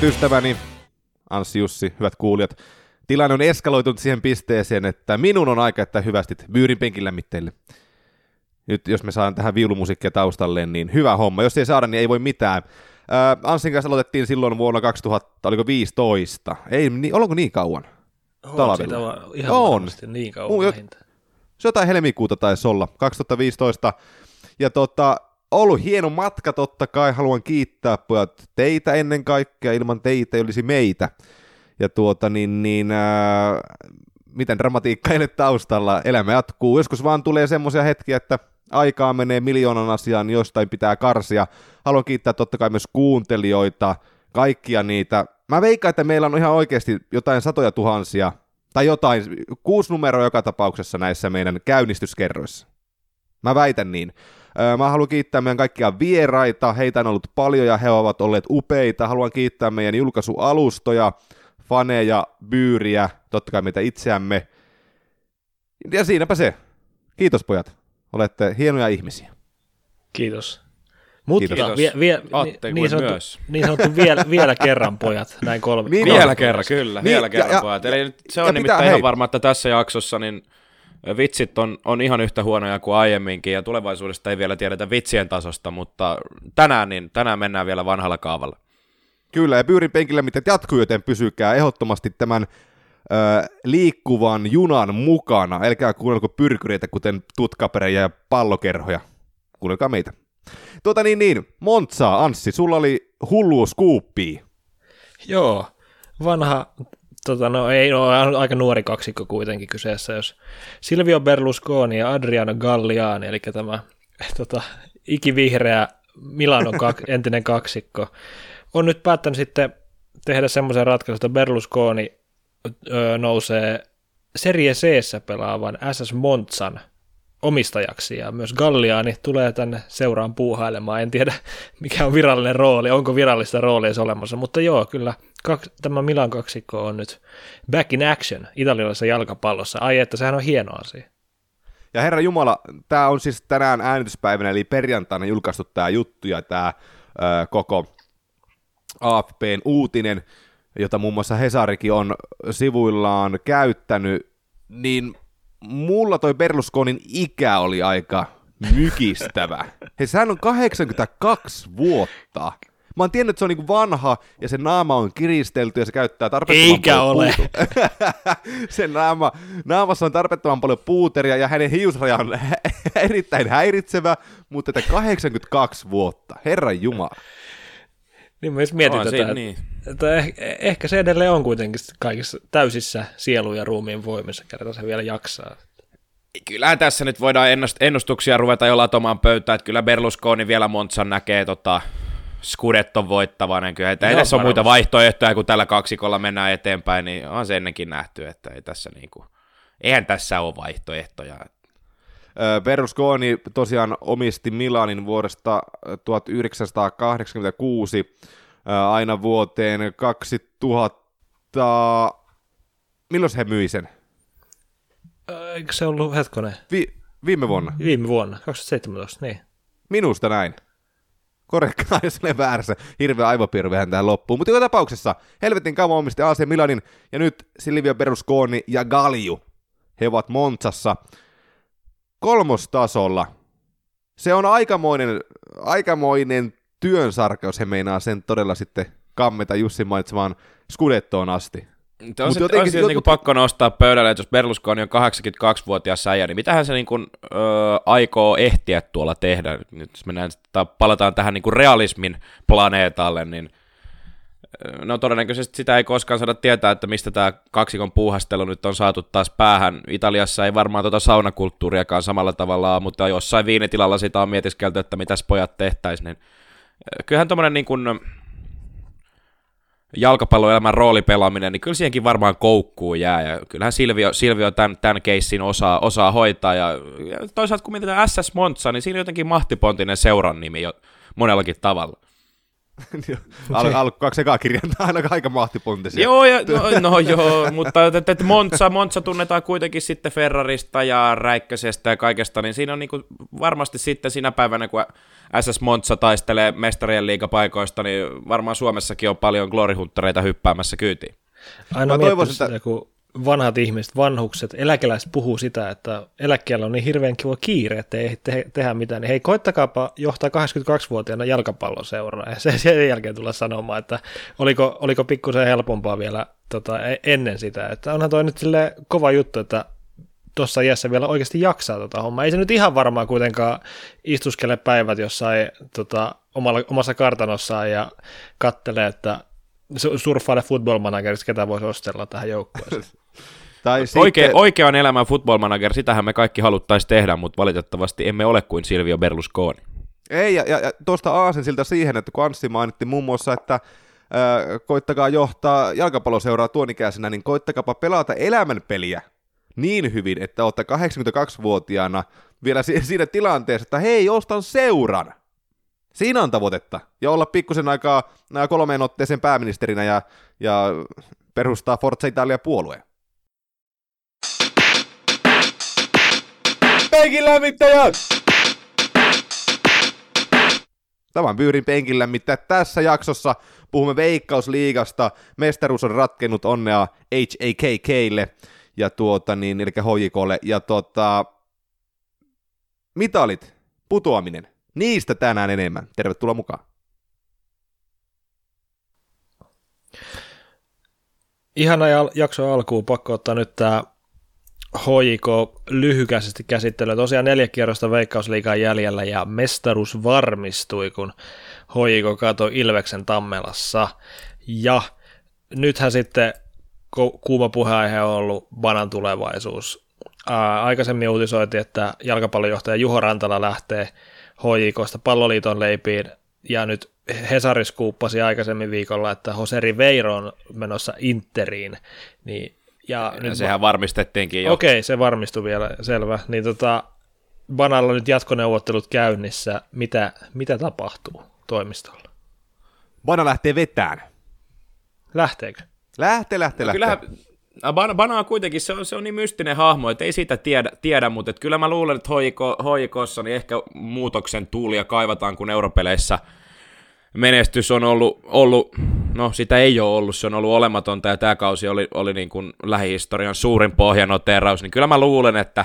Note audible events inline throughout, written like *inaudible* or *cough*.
Rakkaat ystäväni, Anssi Jussi, hyvät kuulijat, tilanne on eskaloitunut siihen pisteeseen, että minun on aika, että hyvästit byyrin penkin lämmitteille. Nyt jos me saan tähän viulumusiikkia taustalle, niin hyvä homma. Jos ei saada, niin ei voi mitään. Ää, Anssin kanssa aloitettiin silloin vuonna 2000, oliko 15? Ei, niin, ollaanko niin kauan? On Talvella. ihan On. niin kauan Muu jo- se jotain helmikuuta taisi olla, 2015. Ja tota, ollut hieno matka totta kai, haluan kiittää pojat teitä ennen kaikkea, ilman teitä ei olisi meitä. Ja tuota niin, niin ää, miten dramatiikka ei taustalla, elämä jatkuu. Joskus vaan tulee semmoisia hetkiä, että aikaa menee miljoonan asiaan, niin jostain pitää karsia. Haluan kiittää totta kai myös kuuntelijoita, kaikkia niitä. Mä veikkaan, että meillä on ihan oikeasti jotain satoja tuhansia, tai jotain, kuusi numeroa joka tapauksessa näissä meidän käynnistyskerroissa. Mä väitän niin. Mä haluan kiittää meidän kaikkia vieraita, heitä on ollut paljon ja he ovat olleet upeita. Haluan kiittää meidän julkaisualustoja, faneja, byyriä, totta kai meitä itseämme. Ja siinäpä se. Kiitos pojat. Olette hienoja ihmisiä. Kiitos. Mutta Kiitos. vie, vie, Atte niin, sanottu, myös. niin sanottu vielä, *laughs* vielä kerran pojat, näin kolme. Niin kolme Vielä on. kerran, kyllä, Niin, vielä ja- kerran ja- pojat. Eli nyt se on pitää- nimittäin hei. ihan varma, että tässä jaksossa niin vitsit on, on ihan yhtä huonoja kuin aiemminkin, ja tulevaisuudesta ei vielä tiedetä vitsien tasosta, mutta tänään, niin, tänään mennään vielä vanhalla kaavalla. Kyllä, ja Byyrin penkillä mitä jatkuu, joten pysykää ehdottomasti tämän ö, liikkuvan junan mukana. Älkää kuunnelko pyrkyreitä, kuten tutkaperejä ja pallokerhoja. Kuunnelkaa meitä. Tuota niin, niin. Montsa, Anssi, sulla oli hullu skuuppi. Joo, vanha, tota, no ei no, aika nuori kaksikko kuitenkin kyseessä, jos Silvio Berlusconi ja Adriano Galliani, eli tämä tota, ikivihreä Milanon kak, *laughs* entinen kaksikko, on nyt päättänyt sitten tehdä semmoisen ratkaisun, että Berlusconi ö, nousee Serie c pelaavan SS Monzan omistajaksi ja myös Galliani tulee tänne seuraan puuhailemaan. En tiedä, *laughs* mikä on virallinen rooli, onko virallista roolia edes olemassa, mutta joo, kyllä kak, tämä Milan kaksikko on nyt back in action italialaisessa jalkapallossa. Ai että, sehän on hieno asia. Ja herra Jumala, tämä on siis tänään äänityspäivänä, eli perjantaina julkaistu tämä juttu ja tämä ö, koko AFPn uutinen, jota muun muassa Hesarikin on sivuillaan käyttänyt, niin mulla toi Berlusconin ikä oli aika mykistävä. He, sehän on 82 vuotta. Mä oon tiennyt, että se on niinku vanha ja se naama on kiristelty ja se käyttää tarpeettoman Eikä paljon ole. *laughs* sen naama, naamassa on tarpeettoman paljon puuteria ja hänen hiusraja on *laughs* erittäin häiritsevä, mutta että 82 vuotta, herran jumala. Niin myös mietin On tätä, siinä niin. että eh, ehkä se edelleen on kuitenkin kaikissa täysissä sielu- ja ruumiin voimissa, kerta se vielä jaksaa. Kyllähän tässä nyt voidaan ennust- ennustuksia ruveta jo latomaan pöytään, että kyllä Berlusconi vielä Monzan näkee tota Scudetton voittavana. Kyllä, että ei tässä ole muita vaihtoehtoja, kun tällä kaksikolla mennään eteenpäin, niin on se ennenkin nähty, että ei tässä niinku, eihän tässä ole vaihtoehtoja. Berlusconi tosiaan omisti Milanin vuodesta ö, 1986 ö, aina vuoteen 2000... Milloin he myi sen? Eikö se ollut hetkonen? Vi- viime vuonna. Viime vuonna, 2017, niin. Minusta näin. Korjatkaa, jos olen väärässä. Hirveä aivopirvi vähän tähän loppuun. Mutta joka tapauksessa, helvetin kauan omisti AC Milanin, ja nyt Silvia Berlusconi ja Galju, he ovat Montsassa kolmostasolla. Se on aikamoinen, aikamoinen työnsarka, jos he meinaa sen todella sitten kammeta Jussin mainitsemaan Scudettoon asti. Mutta on se, jotenkin on se jotkut- niinku pakko nostaa pöydälle, että jos Berlusconi on 82-vuotias äijä, niin mitähän se niinku, ö, aikoo ehtiä tuolla tehdä? Nyt jos mennään, palataan tähän niinku realismin planeetalle, niin no todennäköisesti sitä ei koskaan saada tietää, että mistä tämä kaksikon puuhastelu nyt on saatu taas päähän. Italiassa ei varmaan tuota saunakulttuuriakaan samalla tavalla mutta jossain viinitilalla sitä on mietiskelty, että mitäs pojat tehtäisiin, niin ö, kyllähän tuommoinen niin kuin, jalkapalloelämän roolipelaaminen, niin kyllä siihenkin varmaan koukkuu jää, ja kyllähän Silvio, Silvio tämän, tämän keissin osaa, osaa hoitaa, ja, ja toisaalta kun mietitään SS Monza, niin siinä on jotenkin mahtipontinen seuran nimi jo monellakin tavalla. Al, al, kaksi ekaa kirjainta aina aika mahtipontisia. Joo, ja, no, no joo, mutta että, että Monza, Monza tunnetaan kuitenkin sitten Ferrarista ja Räikkösestä ja kaikesta, niin siinä on niin kuin varmasti sitten sinä päivänä, kun SS Monza taistelee mestarien liigapaikoista, niin varmaan Suomessakin on paljon glorihunttereita hyppäämässä kyytiin. Aina toivoisin, että... kun vanhat ihmiset, vanhukset, eläkeläiset puhuu sitä, että eläkkeellä on niin hirveän kiva kiire, että ei te- tehdä mitään, niin hei, koittakaapa johtaa 82-vuotiaana jalkapalloseuraa, ja se, sen jälkeen tulla sanomaan, että oliko, oliko pikkusen helpompaa vielä tota, e- ennen sitä, että onhan toi nyt sille kova juttu, että tuossa iässä vielä oikeasti jaksaa tota hommaa. Ei se nyt ihan varmaan kuitenkaan istuskele päivät jossain tota, omalla, omassa kartanossaan ja kattelee, että surffaile football managerista, ketä voisi ostella tähän joukkueeseen. *laughs* tai sitten... Oikea, oikean elämän football manager, sitähän me kaikki haluttaisiin tehdä, mutta valitettavasti emme ole kuin Silvio Berlusconi. Ei, ja, ja, ja tuosta Aasen siltä siihen, että kun Anssi mainitti muun muassa, että äh, koittakaa johtaa jalkapalloseuraa tuonikäisenä, niin koittakaapa pelata elämänpeliä niin hyvin, että olette 82-vuotiaana vielä siinä tilanteessa, että hei, ostan seuran. Siinä on tavoitetta. Ja olla pikkusen aikaa kolmeen otteeseen pääministerinä ja, ja perustaa Forza Italia-puolueen. Penkin lämmittäjät! Tämän pyyrin penkin lämmittää tässä jaksossa. Puhumme Veikkausliigasta. Mestaruus on ratkennut onnea HAKKlle ja tuota niin, eli HJKlle. Ja tuota, mitalit, putoaminen. Niistä tänään enemmän. Tervetuloa mukaan. Ihana jakso alkuun, pakko ottaa nyt tämä HJK lyhykäisesti käsittelyä. Tosiaan neljä kierrosta Veikkausliigan jäljellä ja mestaruus varmistui, kun HJK katoi Ilveksen Tammelassa. Ja nythän sitten kuuma puheenaihe on ollut Banan tulevaisuus. Ää, aikaisemmin uutisoitiin, että jalkapallojohtaja Juho Rantala lähtee HJKsta palloliiton leipiin, ja nyt Hesaris kuuppasi aikaisemmin viikolla, että Joseri Veiro on menossa Interiin, niin ja, ja nyt sehän va- varmistettiinkin jo. Okei, se varmistui vielä, selvä. Niin tota, Banalla nyt jatkoneuvottelut käynnissä. Mitä, mitä tapahtuu toimistolla? Bana lähtee vetään. Lähteekö? Lähtee, lähtee, no, lähtee. Kyllähän Bana, on kuitenkin, se on, se on niin mystinen hahmo, että ei siitä tiedä, tiedä mutta että kyllä mä luulen, että HJKssa niin ehkä muutoksen tuulia kaivataan, kun europeleissä menestys on ollut, ollut, no sitä ei ole ollut, se on ollut olematonta ja tämä kausi oli, oli niin kuin lähihistorian suurin pohjanoteraus, niin kyllä mä luulen, että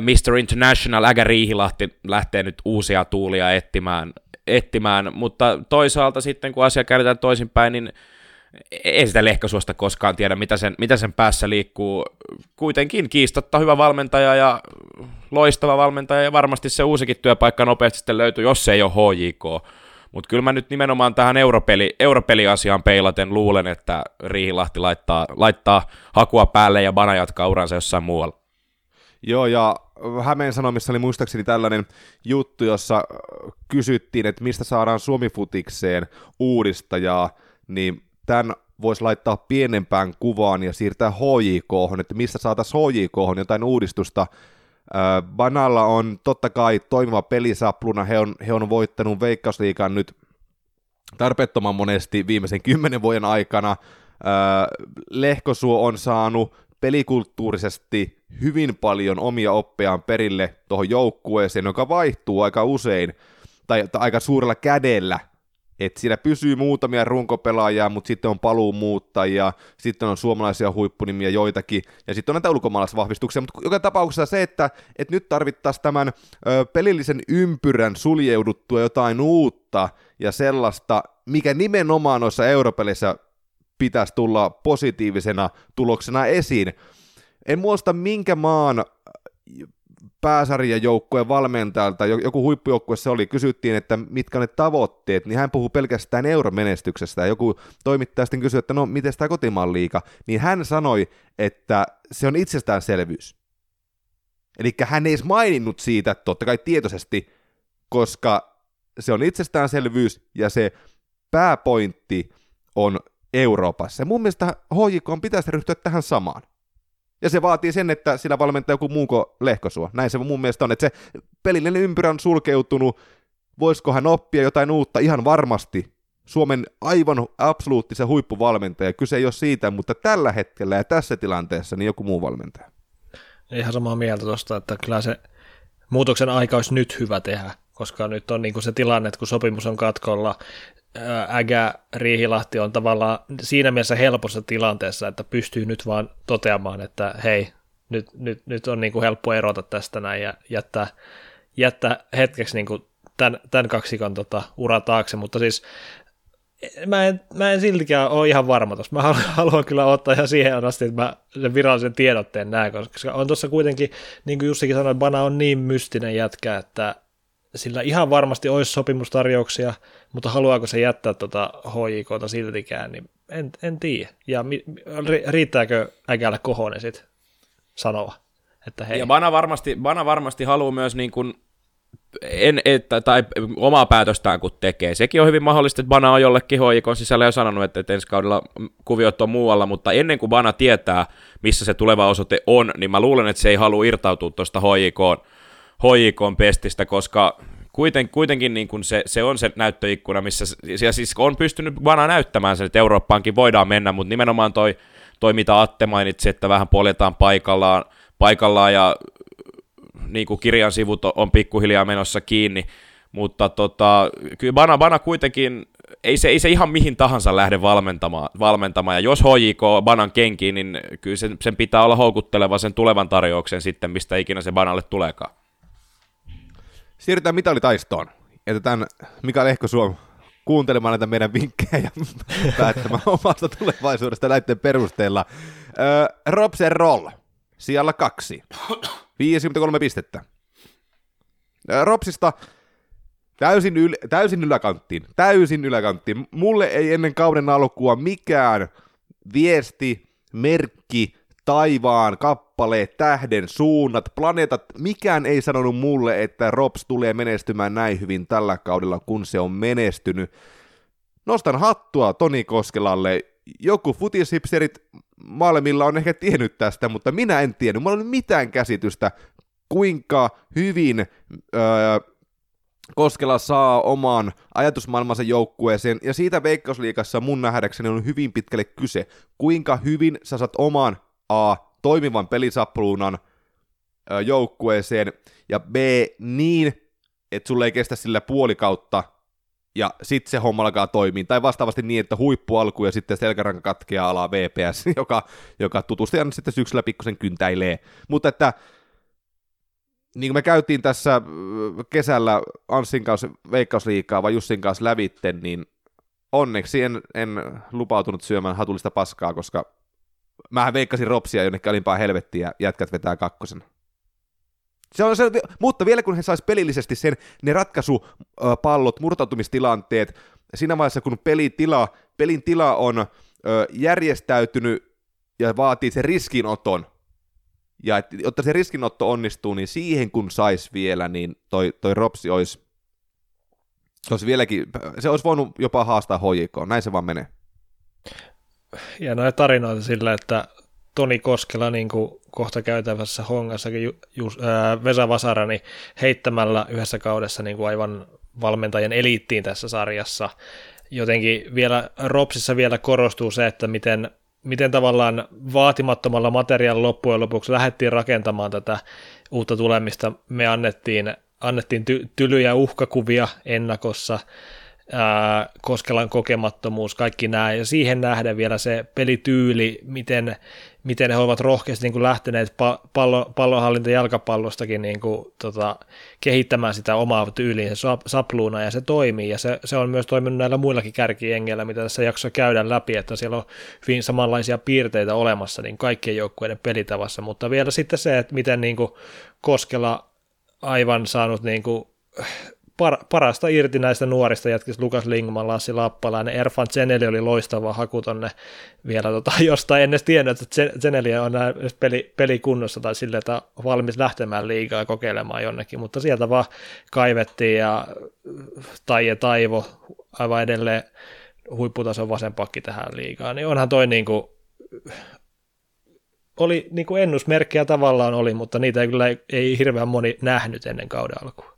Mr. International Ägä Riihilahti lähtee nyt uusia tuulia etsimään, etsimään, mutta toisaalta sitten kun asia käännetään toisinpäin, niin ei sitä lehkosuosta koskaan tiedä, mitä sen, mitä sen päässä liikkuu. Kuitenkin kiistatta hyvä valmentaja ja loistava valmentaja ja varmasti se uusikin työpaikka nopeasti sitten löytyy, jos se ei ole HJK. Mutta kyllä mä nyt nimenomaan tähän europeli, europeliasiaan peilaten luulen, että Riihilahti laittaa, laittaa hakua päälle ja Bana jatkaa uransa jossain muualla. Joo, ja Hämeen Sanomissa oli muistaakseni tällainen juttu, jossa kysyttiin, että mistä saadaan Suomifutikseen uudistajaa, niin tämän voisi laittaa pienempään kuvaan ja siirtää HJK, että mistä saataisiin HJK jotain uudistusta. Banalla on totta kai toimiva pelisapluna, he on, he on voittanut Veikkausliikan nyt tarpeettoman monesti viimeisen kymmenen vuoden aikana. Lehkosuo on saanut pelikulttuurisesti hyvin paljon omia oppeaan perille tuohon joukkueeseen, joka vaihtuu aika usein, tai, tai aika suurella kädellä että siinä pysyy muutamia runkopelaajia, mutta sitten on paluumuuttajia, sitten on suomalaisia huippunimiä joitakin, ja sitten on näitä ulkomaalaisvahvistuksia, mutta joka tapauksessa se, että, että nyt tarvittaisiin tämän ö, pelillisen ympyrän suljeuduttua jotain uutta ja sellaista, mikä nimenomaan noissa europeleissä pitäisi tulla positiivisena tuloksena esiin. En muista minkä maan pääsarjajoukkueen valmentajalta, joku huippujoukkue se oli, kysyttiin, että mitkä ne tavoitteet, niin hän puhuu pelkästään euromenestyksestä, ja joku toimittaja sitten kysyi, että no, miten tämä kotimaan liiga, niin hän sanoi, että se on itsestäänselvyys. Eli hän ei edes maininnut siitä, totta kai tietoisesti, koska se on itsestäänselvyys, ja se pääpointti on Euroopassa. Ja mun mielestä HJK pitäisi ryhtyä tähän samaan. Ja se vaatii sen, että sillä valmentaa joku muuko Lehkosua. Näin se mun mielestä on, että se pelillinen ympyrä on sulkeutunut. Voisiko hän oppia jotain uutta? Ihan varmasti. Suomen aivan absoluuttisen huippuvalmentaja. Kyse ei ole siitä, mutta tällä hetkellä ja tässä tilanteessa niin joku muu valmentaja. Ihan samaa mieltä tuosta, että kyllä se muutoksen aika olisi nyt hyvä tehdä, koska nyt on niin kuin se tilanne, että kun sopimus on katkolla, Ägä Riihilahti on tavallaan siinä mielessä helpossa tilanteessa, että pystyy nyt vaan toteamaan, että hei, nyt, nyt, nyt on niin kuin helppo erota tästä näin ja jättää, jättää hetkeksi niin kuin tämän, tämän kaksikon tota, ura taakse, mutta siis mä en, mä en siltikään ole ihan varma tuossa. Mä haluan, haluan kyllä ottaa ihan siihen asti, että mä sen virallisen tiedotteen näen, koska on tuossa kuitenkin, niin kuin Jussikin sanoi, Bana on niin mystinen jätkä, että sillä ihan varmasti olisi sopimustarjouksia, mutta haluaako se jättää tuota HJKta siltikään, niin en, en tiedä. Ja mi, riittääkö äkällä kohone sitten sanoa, että hei. Ja Bana varmasti, Bana varmasti haluaa myös niin kuin en, että, tai omaa päätöstään kun tekee. Sekin on hyvin mahdollista, että Bana on jollekin hoikon sisällä jo sanonut, että, että ensi kaudella kuviot on muualla, mutta ennen kuin Bana tietää, missä se tuleva osoite on, niin mä luulen, että se ei halua irtautua tuosta hoikoon, hoikoon pestistä, koska kuiten, kuitenkin niin kuin se, se, on se näyttöikkuna, missä ja siis on pystynyt Bana näyttämään sen, että Eurooppaankin voidaan mennä, mutta nimenomaan toi, toi mitä Atte mainitsi, että vähän poljetaan paikallaan, paikallaan ja niin kuin kirjan sivut on pikkuhiljaa menossa kiinni, mutta tota, kyllä Bana, Bana kuitenkin, ei se, ei se ihan mihin tahansa lähde valmentamaan, valmentamaan, ja jos HJK Banan kenkiin, niin kyllä sen, sen pitää olla houkutteleva sen tulevan tarjouksen sitten, mistä ikinä se Banalle tuleekaan. Siirrytään mitalitaistoon. Jätetään Mika Lehkosuom kuuntelemaan näitä meidän vinkkejä ja *laughs* päättämään omasta tulevaisuudesta näiden perusteella. Öö, Robsen Roll, siellä kaksi. 53 pistettä. Ropsista täysin, yl- täysin yläkanttiin, täysin yläkanttiin. Mulle ei ennen kauden alkua mikään viesti, merkki, taivaan, kappale, tähden, suunnat, planeetat, mikään ei sanonut mulle, että Rops tulee menestymään näin hyvin tällä kaudella, kun se on menestynyt. Nostan hattua Toni Koskelalle. Joku futishipsterit maailmilla on ehkä tiennyt tästä, mutta minä en tiennyt. Mulla ei ole mitään käsitystä, kuinka hyvin öö, Koskela saa oman ajatusmaailmansa joukkueeseen, ja siitä Veikkausliikassa mun nähdäkseni on hyvin pitkälle kyse, kuinka hyvin sä saat oman A, toimivan pelisapluunan öö, joukkueeseen, ja B, niin, että sulle ei kestä sillä puolikautta ja sitten se homma alkaa toimia. Tai vastaavasti niin, että huippu alku ja sitten selkäranka katkeaa alaa VPS, *laughs* joka, joka tutustijan sitten syksyllä pikkusen kyntäilee. Mutta että niin kuin me käytiin tässä kesällä Anssin kanssa Veikkausliikaa vai Jussin kanssa lävitten, niin onneksi en, en lupautunut syömään hatullista paskaa, koska mähän veikkasin Ropsia jonnekin alimpaa helvettiä ja jätkät vetää kakkosen. Se on se, mutta vielä kun he sais pelillisesti sen, ne ratkaisupallot, murtautumistilanteet, siinä vaiheessa kun pelitila, pelin tila on ö, järjestäytynyt ja vaatii sen riskinoton, ja et, jotta se riskinotto onnistuu, niin siihen kun sais vielä, niin toi, toi Ropsi olisi, olisi vieläkin, se olisi voinut jopa haastaa hoikoon, näin se vaan menee. Ja noita tarinoita sillä, että Toni Koskela niin kuin kohta käytävässä hongassakin ju, ju, ää, Vesa Vasara niin heittämällä yhdessä kaudessa niin kuin aivan valmentajien eliittiin tässä sarjassa. Jotenkin vielä Ropsissa vielä korostuu se, että miten, miten tavallaan vaatimattomalla materiaalilla loppujen lopuksi lähdettiin rakentamaan tätä uutta tulemista. Me annettiin, annettiin ty, tylyjä uhkakuvia ennakossa, Koskelan kokemattomuus, kaikki nämä, ja siihen nähden vielä se pelityyli, miten, miten he ovat rohkeasti niin kuin lähteneet pallo, pallonhallinta jalkapallostakin niin kuin, tota, kehittämään sitä omaa tyyliin, sapluuna, ja se toimii, ja se, se on myös toiminut näillä muillakin kärkiengeillä, mitä tässä jaksossa käydään läpi, että siellä on hyvin samanlaisia piirteitä olemassa niin kaikkien joukkueiden pelitavassa, mutta vielä sitten se, että miten niin kuin, Koskela aivan saanut niin kuin, par, parasta irti näistä nuorista jätkistä, Lukas Lingman, Lassi Lappalainen, Erfan Zeneli oli loistava haku tonne vielä tota, jostain. Ennen tiennyt, että Zeneli on peli, pelikunnossa tai sille, että valmis lähtemään liigaa kokeilemaan jonnekin, mutta sieltä vaan kaivettiin ja Taije Taivo aivan edelleen huipputason vasen pakki tähän liigaan, niin onhan toi niin kuin, oli niin kuin ennusmerkkejä tavallaan oli, mutta niitä ei kyllä ei, ei hirveän moni nähnyt ennen kauden alkua.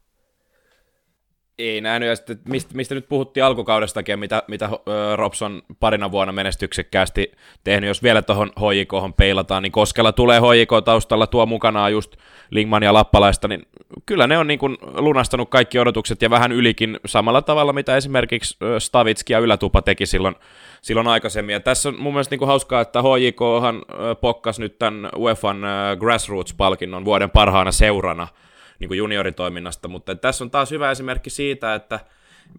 Ei nähnyt, ja sitten mistä, mistä nyt puhuttiin alkukaudestakin, mitä, mitä Robson parina vuonna menestyksekkäästi tehnyt, jos vielä tuohon HJK peilataan, niin Koskella tulee HJK taustalla, tuo mukanaan just Lingman ja Lappalaista, niin kyllä ne on niin kuin lunastanut kaikki odotukset ja vähän ylikin samalla tavalla, mitä esimerkiksi Stavitski ja Ylätupa teki silloin, silloin aikaisemmin. Ja tässä on mun mielestä niin kuin hauskaa, että HJKhan pokkas nyt tämän UEFan Grassroots-palkinnon vuoden parhaana seurana, niin kuin junioritoiminnasta, mutta tässä on taas hyvä esimerkki siitä, että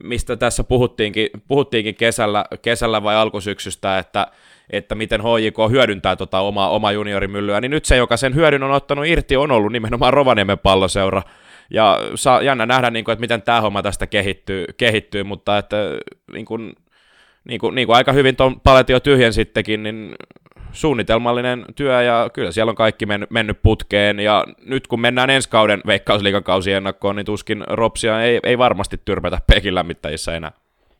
mistä tässä puhuttiinkin, puhuttiinkin kesällä, kesällä vai alkusyksystä, että, että miten HJK hyödyntää tota omaa, omaa juniorimyllyä, niin nyt se, joka sen hyödyn on ottanut irti, on ollut nimenomaan Rovaniemen palloseura, ja saa jännä nähdä, niin kuin, että miten tämä homma tästä kehittyy, kehittyy mutta että niin kuin, niin kuin, niin kuin aika hyvin tuon paletin jo tyhjensittekin, niin suunnitelmallinen työ ja kyllä siellä on kaikki men, mennyt putkeen ja nyt kun mennään ensi kauden veikkausliikakausi ennakkoon, niin tuskin Ropsia ei, ei varmasti tyrpätä pekin lämmittäjissä enää.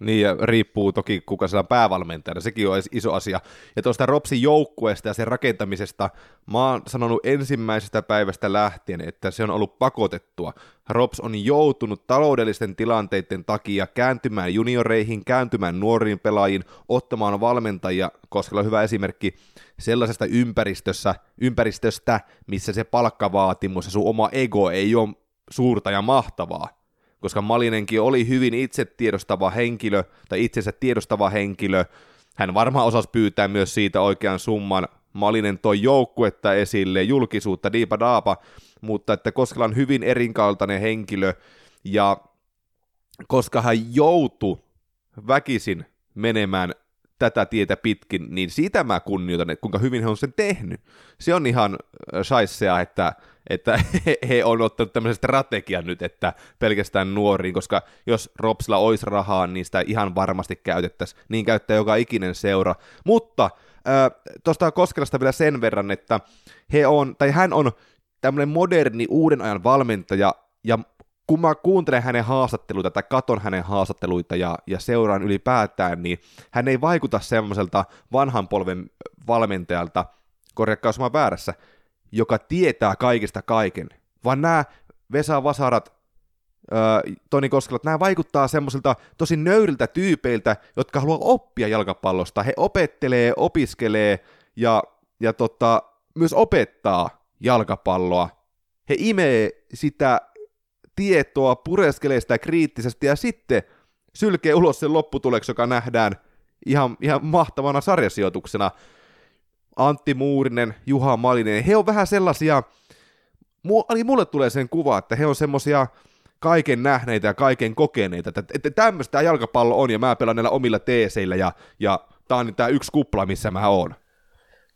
Niin, ja riippuu toki kuka siellä on päävalmentajana, sekin on iso asia. Ja tuosta Ropsin joukkueesta ja sen rakentamisesta, mä oon sanonut ensimmäisestä päivästä lähtien, että se on ollut pakotettua. Rops on joutunut taloudellisten tilanteiden takia kääntymään junioreihin, kääntymään nuoriin pelaajiin, ottamaan valmentajia, koska on hyvä esimerkki sellaisesta ympäristössä, ympäristöstä, missä se palkkavaatimus ja sun oma ego ei ole suurta ja mahtavaa koska Malinenkin oli hyvin itse tiedostava henkilö, tai itsensä tiedostava henkilö. Hän varmaan osasi pyytää myös siitä oikean summan. Malinen toi joukkuetta esille, julkisuutta, diipa daapa, mutta että koska on hyvin erinkaltainen henkilö, ja koska hän joutui väkisin menemään tätä tietä pitkin, niin sitä mä kunnioitan, että kuinka hyvin he on sen tehnyt. Se on ihan shaissea, että että he, *laughs* he on ottanut tämmöisen strategian nyt, että pelkästään nuoriin, koska jos Ropsilla olisi rahaa, niin sitä ihan varmasti käytettäisiin. Niin käyttää joka ikinen seura. Mutta äh, tuosta Koskelasta vielä sen verran, että he on, tai hän on tämmöinen moderni uuden ajan valmentaja, ja kun mä kuuntelen hänen haastatteluita tai katon hänen haastatteluita ja, ja seuraan ylipäätään, niin hän ei vaikuta semmoiselta vanhan polven valmentajalta, korjakkaa jos mä väärässä, joka tietää kaikesta kaiken, vaan nämä Vesa Vasarat, äh, Toni Koskelat, nämä vaikuttaa semmoisilta tosi nöyriltä tyypeiltä, jotka haluaa oppia jalkapallosta. He opettelee, opiskelee ja, ja tota, myös opettaa jalkapalloa. He imee sitä tietoa, pureskelee sitä kriittisesti ja sitten sylkee ulos sen lopputuleksi, joka nähdään ihan, ihan mahtavana sarjasijoituksena. Antti Muurinen, Juha Malinen, he on vähän sellaisia, eli mulle tulee sen kuva, että he on semmoisia kaiken nähneitä ja kaiken kokeneita, että, että tämmöistä tämä jalkapallo on, ja mä pelaan näillä omilla teeseillä, ja, ja tämä on tämä yksi kupla, missä mä oon.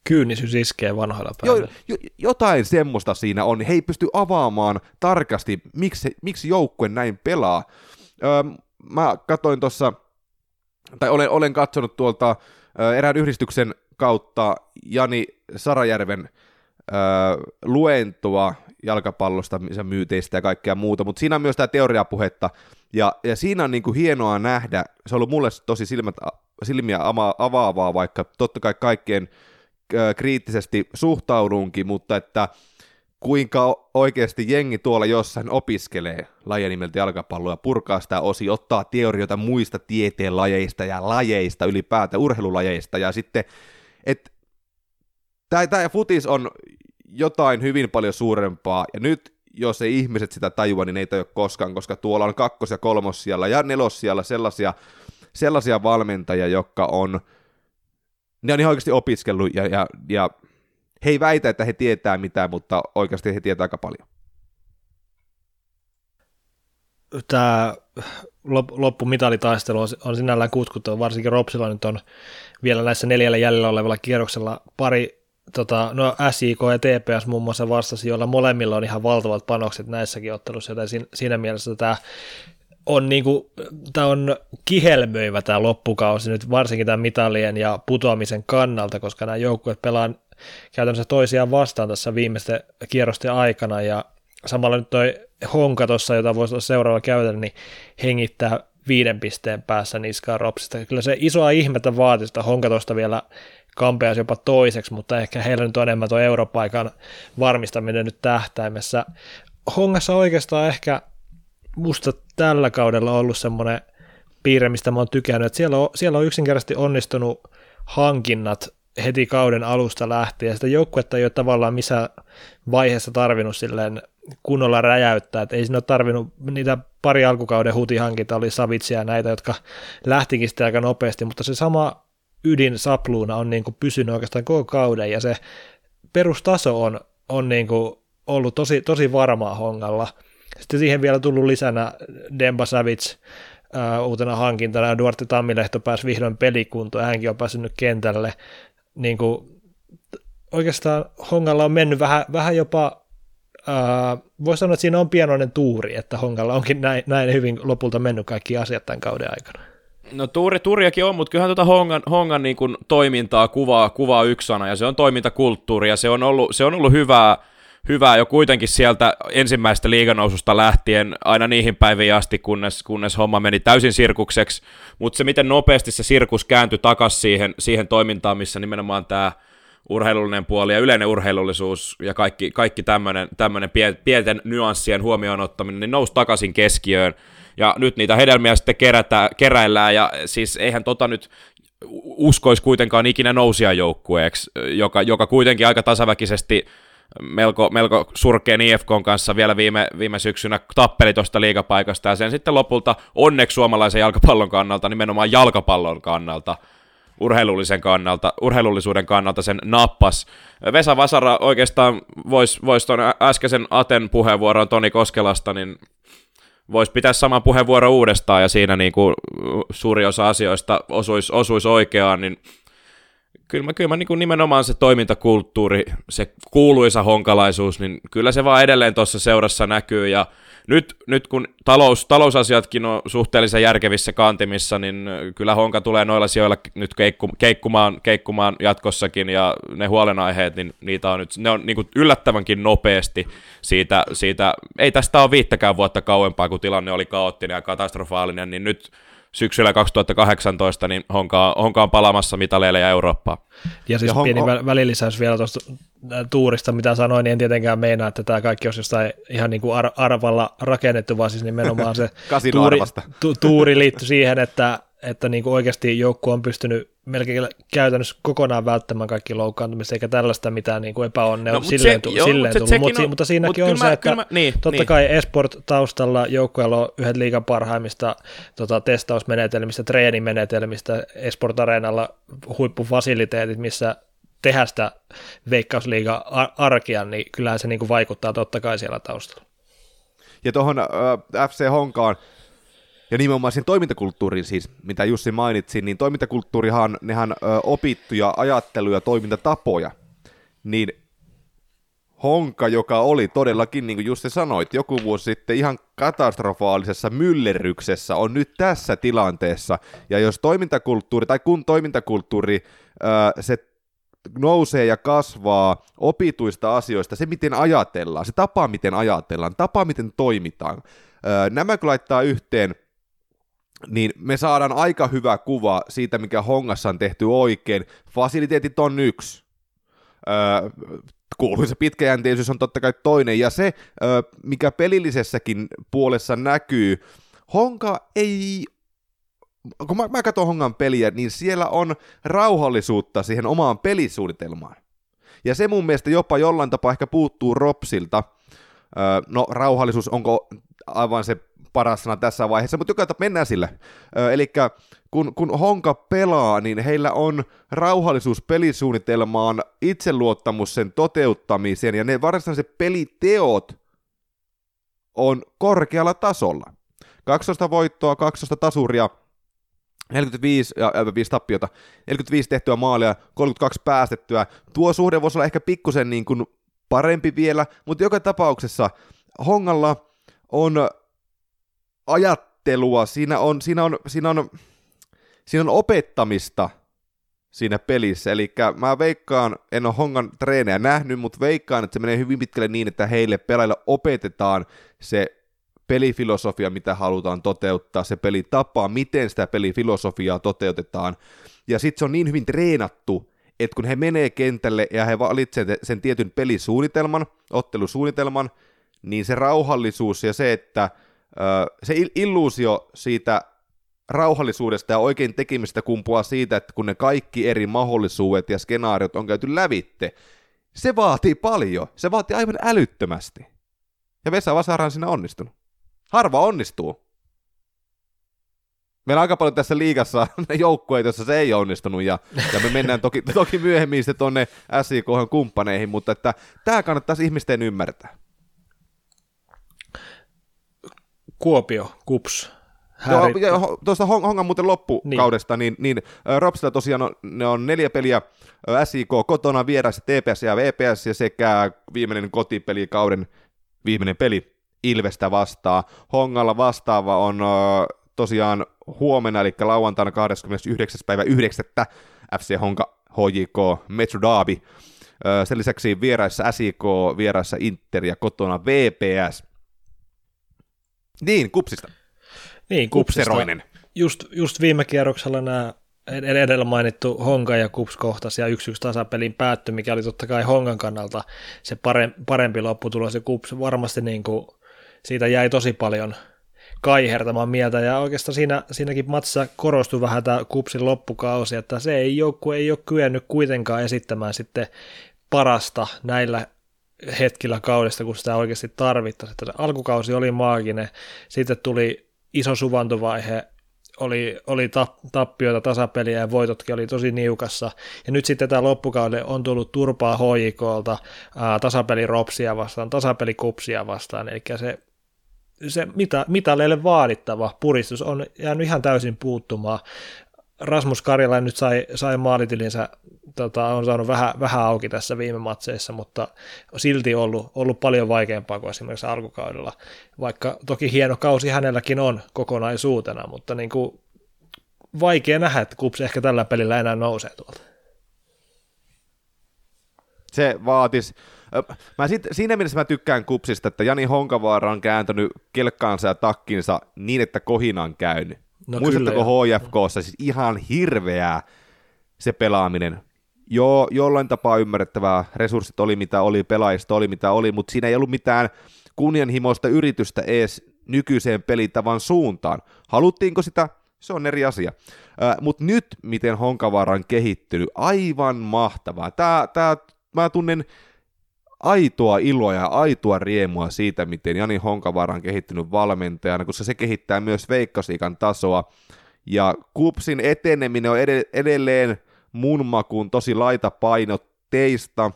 Kyynisyys iskee vanhoilla päivillä. Jo, jo, jotain semmoista siinä on, he ei pysty avaamaan tarkasti, miksi, miksi joukkue näin pelaa. Öö, mä katoin tuossa, tai olen, olen katsonut tuolta erään yhdistyksen kautta Jani Sarajärven öö, luentoa jalkapallosta, myyteistä ja kaikkea muuta, mutta siinä on myös tämä teoriapuhetta, ja, ja siinä on niinku hienoa nähdä, se on ollut mulle tosi silmät, silmiä avaavaa, vaikka totta kai kaikkien kriittisesti suhtaudunkin, mutta että kuinka oikeasti jengi tuolla jossain opiskelee lajia nimeltä jalkapalloa ja purkaa sitä osi, ottaa teorioita muista tieteen lajeista ja lajeista ylipäätään, urheilulajeista, ja sitten että tämä futis on jotain hyvin paljon suurempaa, ja nyt jos ei ihmiset sitä tajua, niin ei tajua koskaan, koska tuolla on kakkos- ja kolmossialla ja nelossialla sellaisia, sellaisia valmentajia, jotka on, ne on ihan oikeasti opiskellut, ja, ja, ja he ei väitä, että he tietää mitään, mutta oikeasti he tietää aika paljon. Tämä loppumitalitaistelu on, on sinällään kutkuttava, varsinkin Ropsilla nyt on vielä näissä neljällä jäljellä olevalla kierroksella pari, tota, no SIK ja TPS muun muassa vastasi, joilla molemmilla on ihan valtavat panokset näissäkin ottelussa, joten siinä, siinä mielessä tämä on, niinku, tämä on kihelmöivä tämä loppukausi nyt varsinkin tämän mitalien ja putoamisen kannalta, koska nämä joukkueet pelaa käytännössä toisiaan vastaan tässä viimeisten kierrosten aikana ja samalla nyt toi honka tuossa, jota voisi olla seuraava käytännön, niin hengittää viiden pisteen päässä niskaan Ropsista. Kyllä se isoa ihmettä vaatii sitä honka tuosta vielä kampeasi jopa toiseksi, mutta ehkä heillä nyt on enemmän tuo europaikan varmistaminen nyt tähtäimessä. Hongassa oikeastaan ehkä musta tällä kaudella ollut semmoinen piirre, mistä mä oon tykännyt, että siellä on, siellä on yksinkertaisesti onnistunut hankinnat heti kauden alusta lähtien. Sitä joukkuetta ei ole tavallaan missä vaiheessa tarvinnut silleen kunnolla räjäyttää, että ei siinä ole tarvinnut niitä pari alkukauden hutihankinta, oli Savitsia ja näitä, jotka lähtikin sitten aika nopeasti, mutta se sama ydin sapluuna on niin kuin pysynyt oikeastaan koko kauden ja se perustaso on, on niin kuin ollut tosi, tosi varmaa hongalla. Sitten siihen vielä tullut lisänä Demba Savic, uh, uutena hankintana, Duarte Tammilehto pääsi vihdoin pelikuntoon, hänkin on päässyt kentälle. Niin kuin, oikeastaan Hongalla on mennyt vähän, vähän jopa, uh, voisi sanoa, että siinä on pienoinen tuuri, että Hongalla onkin näin, näin hyvin lopulta mennyt kaikki asiat tämän kauden aikana. No tuuri, tuuriakin on, mutta kyllähän tuota Hongan, Hongan niin kuin toimintaa kuvaa, kuvaa yksi sana, ja se on toimintakulttuuri, ja se on ollut, se on ollut hyvää, hyvää jo kuitenkin sieltä ensimmäistä liiganoususta lähtien aina niihin päiviin asti, kunnes, kunnes homma meni täysin sirkukseksi, mutta se miten nopeasti se sirkus kääntyi takaisin siihen, siihen toimintaan, missä nimenomaan tämä urheilullinen puoli ja yleinen urheilullisuus ja kaikki, kaikki tämmöinen pienten nyanssien huomioon ottaminen, niin nousi takaisin keskiöön, ja nyt niitä hedelmiä sitten kerätä, keräillään, ja siis eihän tota nyt uskoisi kuitenkaan ikinä nousia joukkueeksi, joka, joka kuitenkin aika tasaväkisesti melko, melko surkeen IFK kanssa vielä viime, viime syksynä tappeli tuosta liigapaikasta, ja sen sitten lopulta onneksi suomalaisen jalkapallon kannalta, nimenomaan jalkapallon kannalta, urheilullisen kannalta, urheilullisuuden kannalta sen nappas. Vesa Vasara oikeastaan voisi vois tuon äskeisen Aten puheenvuoron Toni Koskelasta, niin voisi pitää saman puheenvuoron uudestaan ja siinä niin kuin suuri osa asioista osuisi, osuisi oikeaan, niin kyllä mä, kyllä mä niin kuin nimenomaan se toimintakulttuuri, se kuuluisa honkalaisuus, niin kyllä se vaan edelleen tuossa seurassa näkyy ja nyt, nyt kun talous, talousasiatkin on suhteellisen järkevissä kantimissa, niin kyllä Honka tulee noilla sijoilla nyt keikku, keikkumaan, keikkumaan jatkossakin, ja ne huolenaiheet, niin niitä on nyt, ne on niin kuin yllättävänkin nopeasti siitä, siitä, ei tästä ole viittäkään vuotta kauempaa, kun tilanne oli kaoottinen ja katastrofaalinen, niin nyt syksyllä 2018, niin Honka, Honka on palaamassa mitaleille ja Eurooppaan. Ja siis ja pieni Hon- välilisäys vielä tuosta äh, tuurista, mitä sanoin, niin en tietenkään meinaa, että tämä kaikki olisi jostain ihan niin kuin ar- arvalla rakennettu, vaan siis nimenomaan se *laughs* tuuri, tu- tuuri liittyy siihen, että että niin kuin oikeasti joukkue on pystynyt melkein käytännössä kokonaan välttämään kaikki loukkaantumiset, eikä tällaista mitään niin kuin epäonnea no, silleen, se, joo, silleen tullut, mutta, on, mutta siinäkin mut on se, mä, että mä, niin, totta niin. kai Esport taustalla joukkueella on yhdet liigan parhaimmista tota, testausmenetelmistä, treenimenetelmistä, Esport Areenalla huippufasiliteetit, missä tehdä sitä veikkausliiga arkea, niin kyllähän se niin kuin vaikuttaa totta kai siellä taustalla. Ja tuohon äh, FC Honkaan, ja nimenomaan sen toimintakulttuurin siis, mitä Jussi mainitsi, niin toimintakulttuurihan, nehän ö, opittuja ajatteluja, toimintatapoja, niin Honka, joka oli todellakin, niin kuin Jussi sanoit, joku vuosi sitten ihan katastrofaalisessa myllerryksessä, on nyt tässä tilanteessa. Ja jos toimintakulttuuri, tai kun toimintakulttuuri, ö, se nousee ja kasvaa opituista asioista, se miten ajatellaan, se tapa miten ajatellaan, tapa miten toimitaan, nämä kun laittaa yhteen, niin me saadaan aika hyvä kuva siitä, mikä Hongassa on tehty oikein. Fasiliteetit on yksi. Öö, kuuluisa pitkäjänteisyys on totta kai toinen, ja se, öö, mikä pelillisessäkin puolessa näkyy, Honka ei kun mä, mä katson Hongan peliä, niin siellä on rauhallisuutta siihen omaan pelisuunnitelmaan. Ja se mun mielestä jopa jollain tapaa ehkä puuttuu Ropsilta. Öö, no, rauhallisuus, onko aivan se paras sana tässä vaiheessa, mutta joka mennään sille. Eli kun, kun Honka pelaa, niin heillä on rauhallisuus pelisuunnitelmaan, itseluottamus sen toteuttamiseen, ja ne varsinaiset peliteot on korkealla tasolla. 12 voittoa, 12 tasuria, 45 ja 5 tappiota, 45 tehtyä maalia, 32 päästettyä. Tuo suhde voisi olla ehkä pikkusen niin kuin parempi vielä, mutta joka tapauksessa Hongalla on ajattelua, siinä on, siinä on, siinä on, siinä on opettamista siinä pelissä, eli mä veikkaan, en ole Hongan treenejä nähnyt, mutta veikkaan, että se menee hyvin pitkälle niin, että heille pelaajille opetetaan se pelifilosofia, mitä halutaan toteuttaa, se pelitapa, miten sitä pelifilosofiaa toteutetaan, ja sitten se on niin hyvin treenattu, että kun he menee kentälle ja he valitsevat sen tietyn pelisuunnitelman, ottelusuunnitelman, niin se rauhallisuus ja se, että se illuusio siitä rauhallisuudesta ja oikein tekemistä kumpuaa siitä, että kun ne kaikki eri mahdollisuudet ja skenaariot on käyty lävitte, se vaatii paljon. Se vaatii aivan älyttömästi. Ja Vesa Vasara on siinä onnistunut. Harva onnistuu. Meillä on aika paljon tässä liigassa *laughs* joukkueita, joissa se ei onnistunut, ja, ja me mennään toki, *laughs* toki myöhemmin sitten tuonne SIK kumppaneihin, mutta että tämä kannattaisi ihmisten ymmärtää. Kuopio, Kups, Joo, tuosta Hongan muuten loppukaudesta, niin, niin, niin Ropsilla tosiaan on, ne on neljä peliä SIK kotona vieressä TPS ja VPS ja sekä viimeinen kotipeli kauden viimeinen peli Ilvestä vastaa. Hongalla vastaava on tosiaan huomenna, eli lauantaina 29. päivä 9. FC Honka HJK Metro Derby. Sen lisäksi vieraissa SIK, vieraissa Inter ja kotona VPS. Niin, kupsista. Niin, kupseroinen. Just, just viime kierroksella nämä edellä mainittu Honka ja Kups kohtasi ja yksi yksi tasapelin päättyi, mikä oli totta kai Hongan kannalta se parempi lopputulos ja Kups varmasti niin kuin, siitä jäi tosi paljon kaihertamaan mieltä ja oikeastaan siinä, siinäkin matsissa korostui vähän tämä Kupsin loppukausi, että se ei joukkue ei ole kyennyt kuitenkaan esittämään sitten parasta näillä hetkillä kaudesta, kun sitä oikeasti tarvittaisiin. Että alkukausi oli maaginen, sitten tuli iso suvantovaihe, oli, oli tappioita, tasapeliä ja voitotkin oli tosi niukassa. Ja nyt sitten tämä loppukauden on tullut turpaa HJKlta, tasapeli Ropsia vastaan, tasapeli Kupsia vastaan, eli se, se mitä, mitaleille vaadittava puristus on jäänyt ihan täysin puuttumaan. Rasmus Karjala nyt sai, sai maalitilinsä, tota, on saanut vähän, vähän auki tässä viime matseissa, mutta silti ollut, ollut paljon vaikeampaa kuin esimerkiksi alkukaudella, vaikka toki hieno kausi hänelläkin on kokonaisuutena, mutta niin kuin vaikea nähdä, että Kups ehkä tällä pelillä enää nousee tuolta. Se vaatisi, Mä sit, siinä mielessä mä tykkään kupsista, että Jani Honkavaara on kääntänyt kelkkaansa ja takkinsa niin, että kohina on käynyt. No Muistatteko HFKssa, siis ihan hirveää se pelaaminen. Joo, jollain tapaa ymmärrettävää, resurssit oli mitä oli, pelaajista oli mitä oli, mutta siinä ei ollut mitään kunnianhimoista yritystä edes nykyiseen pelitavan suuntaan. Haluttiinko sitä? Se on eri asia. Äh, mutta nyt, miten Honkavaara on kehittynyt, aivan mahtavaa. Tää, tää, mä tunnen aitoa iloa ja aitoa riemua siitä, miten Jani Honkavaara on kehittynyt valmentajana, koska se kehittää myös veikkasiikan tasoa. Ja Kupsin eteneminen on edelleen mun makuun tosi laitapainotteista.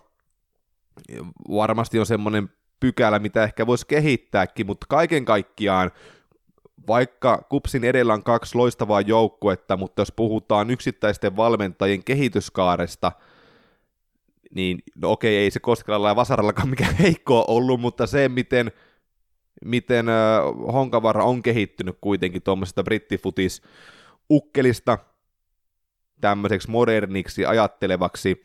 Varmasti on semmoinen pykälä, mitä ehkä voisi kehittääkin, mutta kaiken kaikkiaan, vaikka Kupsin edellä on kaksi loistavaa joukkuetta, mutta jos puhutaan yksittäisten valmentajien kehityskaaresta – niin no okei, ei se Koskelalla ja Vasarallakaan mikään *laughs* heikko ollut, mutta se, miten, miten Honkavara on kehittynyt kuitenkin tuommoisesta brittifutis ukkelista tämmöiseksi moderniksi ajattelevaksi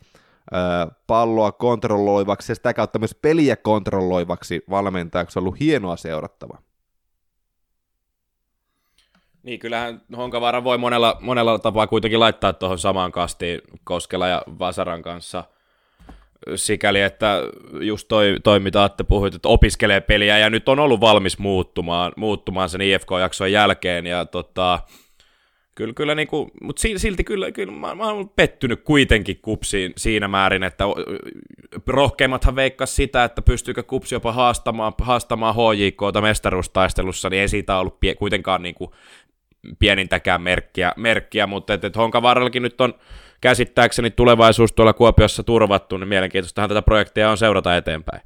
palloa kontrolloivaksi ja sitä kautta myös peliä kontrolloivaksi valmentajaksi on ollut hienoa seurattava. Niin, kyllähän Honkavaara voi monella, monella tapaa kuitenkin laittaa tuohon samaan kastiin Koskela ja Vasaran kanssa – sikäli, että just toi, toi mitä Atte puhuit, että opiskelee peliä ja nyt on ollut valmis muuttumaan, muuttumaan sen IFK-jakson jälkeen ja tota, kyllä, kyllä niin kuin, mutta silti kyllä, kyllä mä, mä olen pettynyt kuitenkin kupsiin siinä määrin, että rohkeimmathan veikkas sitä, että pystyykö kupsi jopa haastamaan, haastamaan HJKta mestaruustaistelussa, niin ei siitä ollut pie, kuitenkaan niin kuin pienintäkään merkkiä, merkkiä mutta että et Honkavaarallakin nyt on käsittääkseni tulevaisuus tuolla Kuopiossa turvattu, niin mielenkiintoistahan tätä projektia on seurata eteenpäin.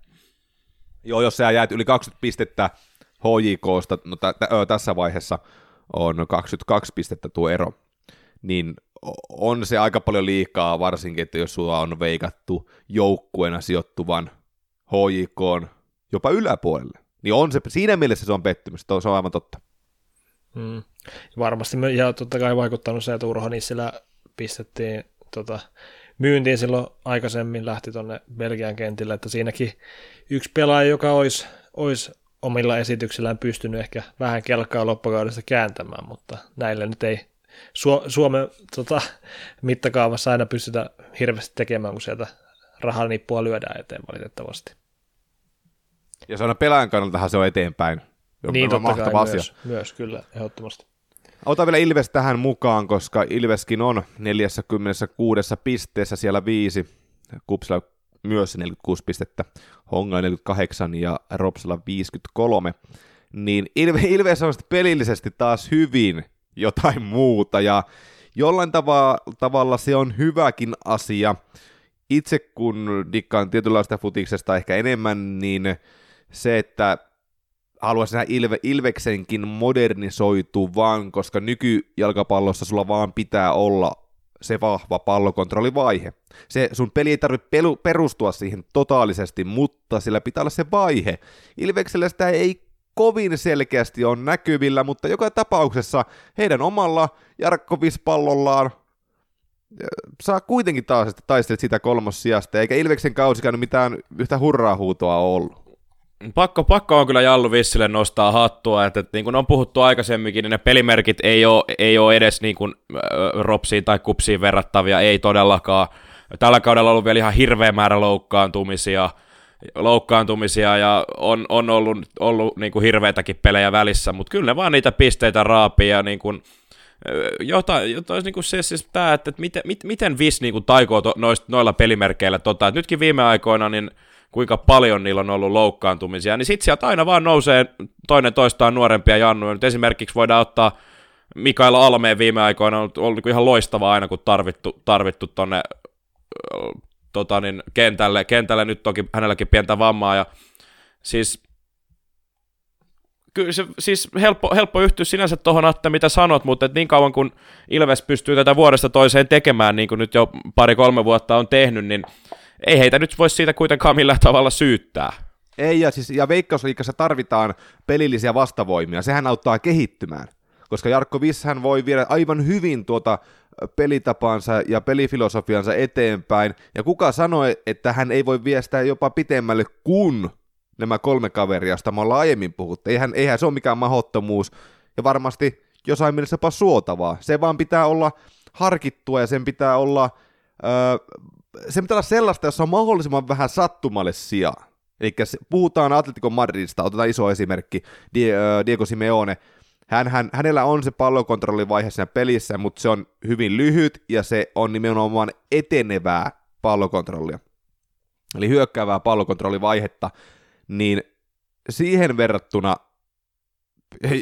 Joo, jos sä jäät yli 20 pistettä HJKsta, no t- t- tässä vaiheessa on 22 pistettä tuo ero, niin on se aika paljon liikaa, varsinkin, että jos sulla on veikattu joukkueena sijoittuvan HJK jopa yläpuolelle, niin on se, siinä mielessä se on pettymys, se on aivan totta. Hmm. Varmasti, ja totta kai vaikuttanut se, että Urho Nissilä pistettiin tota, myyntiin silloin aikaisemmin, lähti tuonne Belgian kentille, että siinäkin yksi pelaaja, joka olisi, olisi omilla esityksillään pystynyt ehkä vähän kelkkaa loppukaudesta kääntämään, mutta näille nyt ei Suomen tota, mittakaavassa aina pystytä hirveästi tekemään, kun sieltä rahanippua lyödään eteen valitettavasti. Ja se on pelaajan kannaltahan se on eteenpäin joka Niin, on totta mahtava kai asia. myös, myös, kyllä, ehdottomasti. Ota vielä Ilves tähän mukaan, koska Ilveskin on 46 pisteessä siellä viisi. Kupsilla myös 46 pistettä, Honga 48 ja Ropsilla 53. Niin Ilve, Ilves on pelillisesti taas hyvin jotain muuta ja jollain tava, tavalla se on hyväkin asia. Itse kun dikkaan tietynlaista futiksesta ehkä enemmän, niin se, että haluaisin nähdä Ilve, Ilveksenkin modernisoituvan, koska nykyjalkapallossa sulla vaan pitää olla se vahva pallokontrollivaihe. Se sun peli ei tarvitse pelu, perustua siihen totaalisesti, mutta sillä pitää olla se vaihe. Ilveksellä sitä ei kovin selkeästi on näkyvillä, mutta joka tapauksessa heidän omalla Jarkko Vispallollaan saa kuitenkin taas, taistelet sitä kolmossijasta, eikä Ilveksen kausi mitään yhtä hurraa huutoa ollut. Pakko, pakko on kyllä Jallu Vissille nostaa hattua, että, että niin kuin on puhuttu aikaisemminkin, niin ne pelimerkit ei ole, ei ole edes niin kuin, äh, ropsiin tai kupsiin verrattavia, ei todellakaan. Tällä kaudella on ollut vielä ihan hirveä määrä loukkaantumisia, loukkaantumisia ja on, on ollut, ollut niin kuin hirveitäkin pelejä välissä, mutta kyllä ne vaan niitä pisteitä raapii ja niin kuin, jotain, jotain niin kuin se, siis tämä, että, että miten, mit, miten VIS niin kuin taikoo to, noist, noilla pelimerkeillä tota, että nytkin viime aikoina niin kuinka paljon niillä on ollut loukkaantumisia, niin sitten sieltä aina vaan nousee toinen toistaan nuorempia jannuja. Nyt esimerkiksi voidaan ottaa Mikael Almeen viime aikoina on ollut, ollut ihan loistava aina, kun tarvittu, tarvittu tonne tota niin, kentälle. kentälle. Nyt toki hänelläkin pientä vammaa ja siis kyllä se, siis helppo, helppo yhtyä sinänsä tuohon, että mitä sanot, mutta et niin kauan kun Ilves pystyy tätä vuodesta toiseen tekemään, niin kuin nyt jo pari-kolme vuotta on tehnyt, niin ei heitä nyt voi siitä kuitenkaan millään tavalla syyttää. Ei, ja, siis, ja Veikkausliikassa tarvitaan pelillisiä vastavoimia, sehän auttaa kehittymään, koska Jarkko Vishän voi viedä aivan hyvin tuota pelitapansa ja pelifilosofiansa eteenpäin, ja kuka sanoi, että hän ei voi viestää jopa pitemmälle kuin nämä kolme kaveria, josta me ollaan aiemmin puhuttu. Eihän, eihän se ole mikään mahottomuus, ja varmasti jossain mielessä jopa suotavaa. Se vaan pitää olla harkittua, ja sen pitää olla... Öö, se pitää olla sellaista, jossa on mahdollisimman vähän sattumalle sijaa. Eli puhutaan Atletico Madridista, otetaan iso esimerkki, Diego Simeone. Hän, hän, hänellä on se pallokontrollivaihe siinä pelissä, mutta se on hyvin lyhyt ja se on nimenomaan etenevää pallokontrollia. Eli hyökkäävää pallokontrollivaihetta, niin siihen verrattuna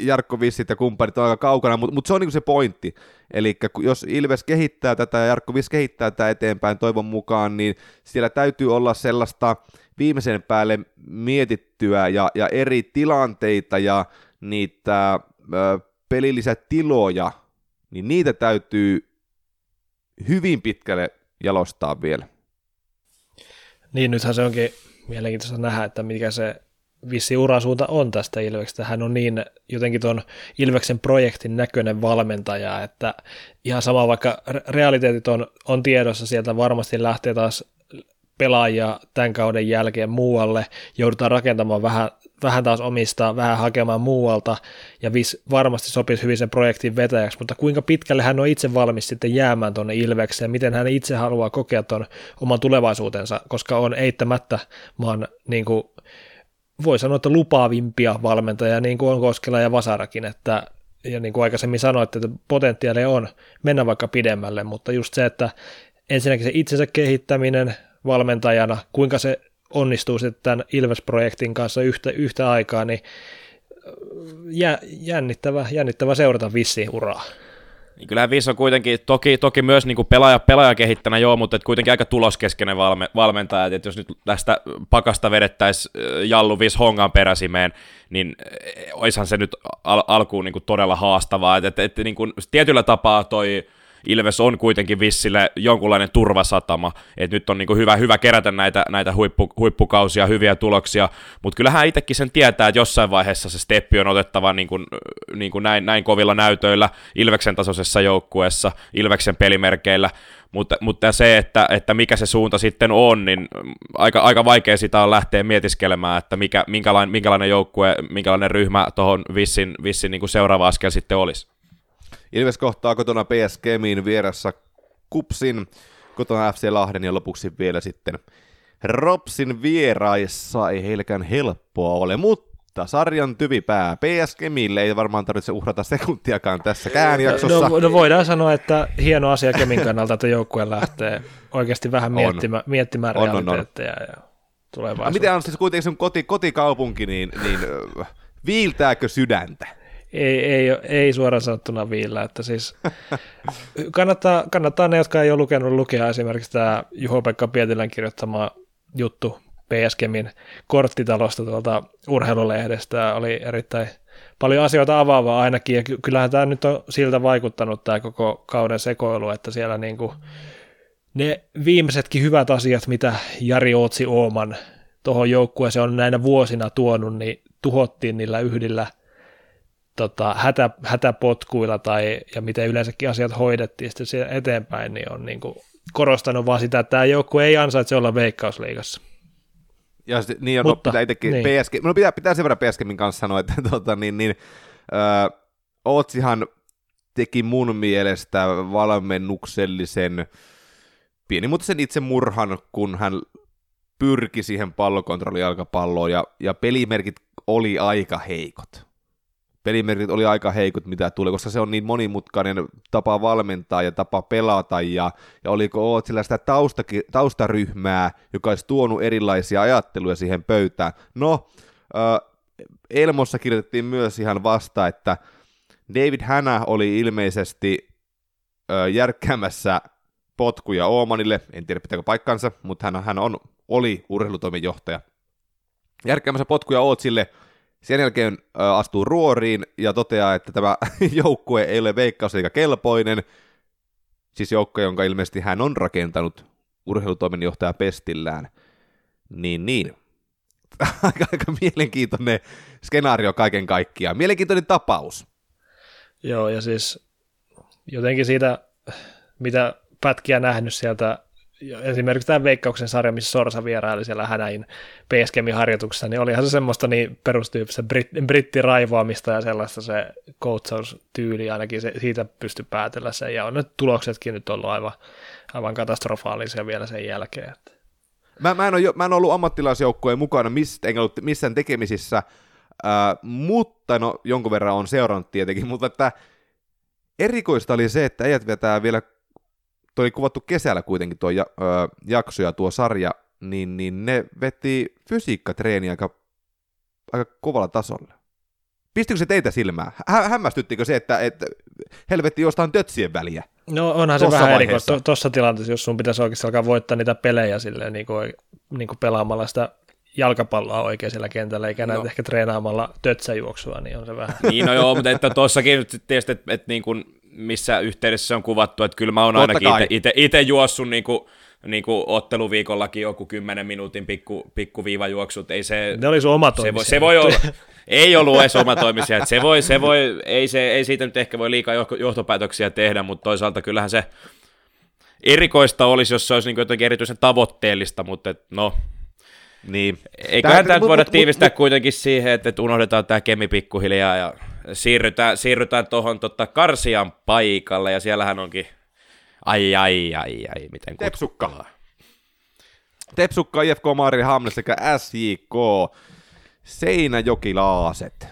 Jarkko Vissit ja kumppanit on aika kaukana, mutta, mutta se on niin se pointti. Eli jos Ilves kehittää tätä ja Jarkko Viss kehittää tätä eteenpäin toivon mukaan, niin siellä täytyy olla sellaista viimeisen päälle mietittyä ja, ja eri tilanteita ja niitä ö, pelillisiä tiloja, niin niitä täytyy hyvin pitkälle jalostaa vielä. Niin, nythän se onkin mielenkiintoista nähdä, että mikä se vissi urasuunta on tästä Ilveksestä. Hän on niin jotenkin tuon Ilveksen projektin näköinen valmentaja, että ihan sama vaikka realiteetit on, on tiedossa, sieltä varmasti lähtee taas pelaajia tämän kauden jälkeen muualle, joudutaan rakentamaan vähän, vähän taas omistaa, vähän hakemaan muualta, ja vis varmasti sopisi hyvin sen projektin vetäjäksi, mutta kuinka pitkälle hän on itse valmis sitten jäämään tuonne Ilvekseen, miten hän itse haluaa kokea tuon oman tulevaisuutensa, koska on eittämättä maan niin kuin, voi sanoa, että lupaavimpia valmentajia, niin kuin on Koskela ja Vasarakin, että ja niin kuin aikaisemmin sanoitte, että potentiaalia on mennä vaikka pidemmälle, mutta just se, että ensinnäkin se itsensä kehittäminen valmentajana, kuinka se onnistuu sitten tämän Ilves-projektin kanssa yhtä, yhtä aikaa, niin jännittävä, jännittävä seurata vissi uraa. Niin kyllähän Viss on kuitenkin, toki, toki myös niin kuin pelaaja, pelaaja kehittänä joo, mutta kuitenkin aika tuloskeskeinen valme, valmentaja, että jos nyt tästä pakasta vedettäisiin Jallu Viss Hongan peräsimeen, niin oishan se nyt al- alkuun niin kuin todella haastavaa, että, että, että niin tietyllä tapaa toi Ilves on kuitenkin Vissille jonkunlainen turvasatama, että nyt on niin kuin hyvä, hyvä kerätä näitä, näitä huippu, huippukausia, hyviä tuloksia, mutta kyllähän itsekin sen tietää, että jossain vaiheessa se steppi on otettava niin kuin, niin kuin näin, näin kovilla näytöillä Ilveksen tasoisessa joukkueessa, Ilveksen pelimerkeillä, mutta, mutta se, että, että mikä se suunta sitten on, niin aika, aika vaikea sitä on lähteä mietiskelemään, että mikä, minkälainen, minkälainen joukkue, minkälainen ryhmä tuohon Vissin, vissin niin kuin seuraava askel sitten olisi. Ilves kohtaa kotona PS Kemin vieressä Kupsin, kotona FC Lahden ja lopuksi vielä sitten Ropsin vieraissa. Ei heilläkään helppoa ole, mutta mutta sarjan tyvipää PS Kemille ei varmaan tarvitse uhrata sekuntiakaan tässäkään jaksossa. No, no voidaan sanoa, että hieno asia Kemin kannalta, että joukkue lähtee oikeasti vähän miettimä, miettimään on, realiteetteja on, on. ja tulevaisuutta. Miten on siis kuitenkin sun koti, kotikaupunki, niin, niin viiltääkö sydäntä? Ei, ei, ei suoraan sanottuna viillä, että siis kannattaa, kannattaa ne, jotka ei ole lukenut lukea esimerkiksi tämä Juho-Pekka Pietilän kirjoittama juttu PSGmin korttitalosta tuolta urheilulehdestä, oli erittäin paljon asioita avaavaa ainakin, ja kyllähän tämä nyt on siltä vaikuttanut tämä koko kauden sekoilu, että siellä niin kuin ne viimeisetkin hyvät asiat, mitä Jari Ootsi Ooman tuohon joukkueeseen on näinä vuosina tuonut, niin tuhottiin niillä yhdillä tota, hätä, hätäpotkuilla tai, ja miten yleensäkin asiat hoidettiin sitten eteenpäin, niin on niin kuin korostanut vaan sitä, että tämä joukkue ei ansaitse olla veikkausliigassa. Ja sit, niin, on, Mutta, pitää itsekin, niin. PSG, no pitää, pitää sen verran PSGmin kanssa sanoa, että *laughs* tota, niin, niin, öö, Ootsihan teki mun mielestä valmennuksellisen pienimuotoisen itsemurhan, kun hän pyrki siihen pallokontrollijalkapalloon ja, ja pelimerkit oli aika heikot. Pelimerkit oli aika heikot, mitä tuli, koska se on niin monimutkainen tapa valmentaa ja tapa pelata, ja, ja oliko oot sillä sitä taustakin, taustaryhmää, joka olisi tuonut erilaisia ajatteluja siihen pöytään. No, äh, Elmossa kirjoitettiin myös ihan vasta, että David Hanna oli ilmeisesti äh, järkkäämässä potkuja Oomanille, en tiedä pitääkö paikkansa, mutta hän, hän on, oli urheilutoimenjohtaja. Järkkäämässä potkuja Ootsille, sen jälkeen astuu ruoriin ja toteaa, että tämä *laughs* joukkue ei ole veikkaus eikä kelpoinen, siis joukkue, jonka ilmeisesti hän on rakentanut urheilutoimenjohtaja pestillään. Niin, niin. *laughs* aika, aika mielenkiintoinen skenaario kaiken kaikkiaan. Mielenkiintoinen tapaus. Joo, ja siis jotenkin siitä, mitä pätkiä nähnyt sieltä, esimerkiksi tämä Veikkauksen sarja, missä Sorsa vieraili siellä Hänäin PSGmin harjoituksessa, niin olihan se semmoista niin perustyyppistä brit- brittiraivoamista ja sellaista se coachaustyyli ainakin se, siitä pysty päätellä sen, ja on nyt tuloksetkin nyt ollut aivan, aivan katastrofaalisia vielä sen jälkeen. Mä, mä, en ole, mä en ollut ammattilaisjoukkueen mukana, mistä, enkä ollut missään tekemisissä, äh, mutta no jonkun verran on seurannut tietenkin, mutta että erikoista oli se, että äijät vetää vielä toi oli kuvattu kesällä kuitenkin tuo ja, ö, jakso ja tuo sarja, niin, niin ne veti fysiikkatreeniä aika, aika kovalla tasolla. Pistikö se teitä silmään? Hä- hämmästyttikö se, että, että helvetti jostain tötsien väliä? No onhan se vähän erikoista tuossa tilanteessa, jos sun pitäisi oikeasti alkaa voittaa niitä pelejä silleen, niin kuin, niin kuin pelaamalla sitä jalkapalloa oikein siellä kentällä, eikä no. ehkä treenaamalla tötsäjuoksua, niin on se vähän. Niin no joo, mutta että tuossakin nyt tietysti, että, että niin kuin missä yhteydessä se on kuvattu, että kyllä mä oon ainakin itse juossut niin kuin, niin kuin otteluviikollakin joku 10 minuutin pikku, pikku viivajuoksut, ei se... Ne oli sun oma se voi, se voi olla, *laughs* ei ollut edes omatoimisia, että se voi, se voi, ei, se, ei siitä nyt ehkä voi liikaa johtopäätöksiä tehdä, mutta toisaalta kyllähän se erikoista olisi, jos se olisi niin jotenkin erityisen tavoitteellista, mutta et, no, niin. Eiköhän tämä voida tiivistää mut, kuitenkin siihen, että unohdetaan tämä kemi pikkuhiljaa ja siirrytään, siirrytään tuohon tota Karsian paikalle, ja siellähän onkin, ai ai ai ai, miten Tepsukka. Tepsukka, IFK Maari Hamle sekä SJK Seinäjokilaaset.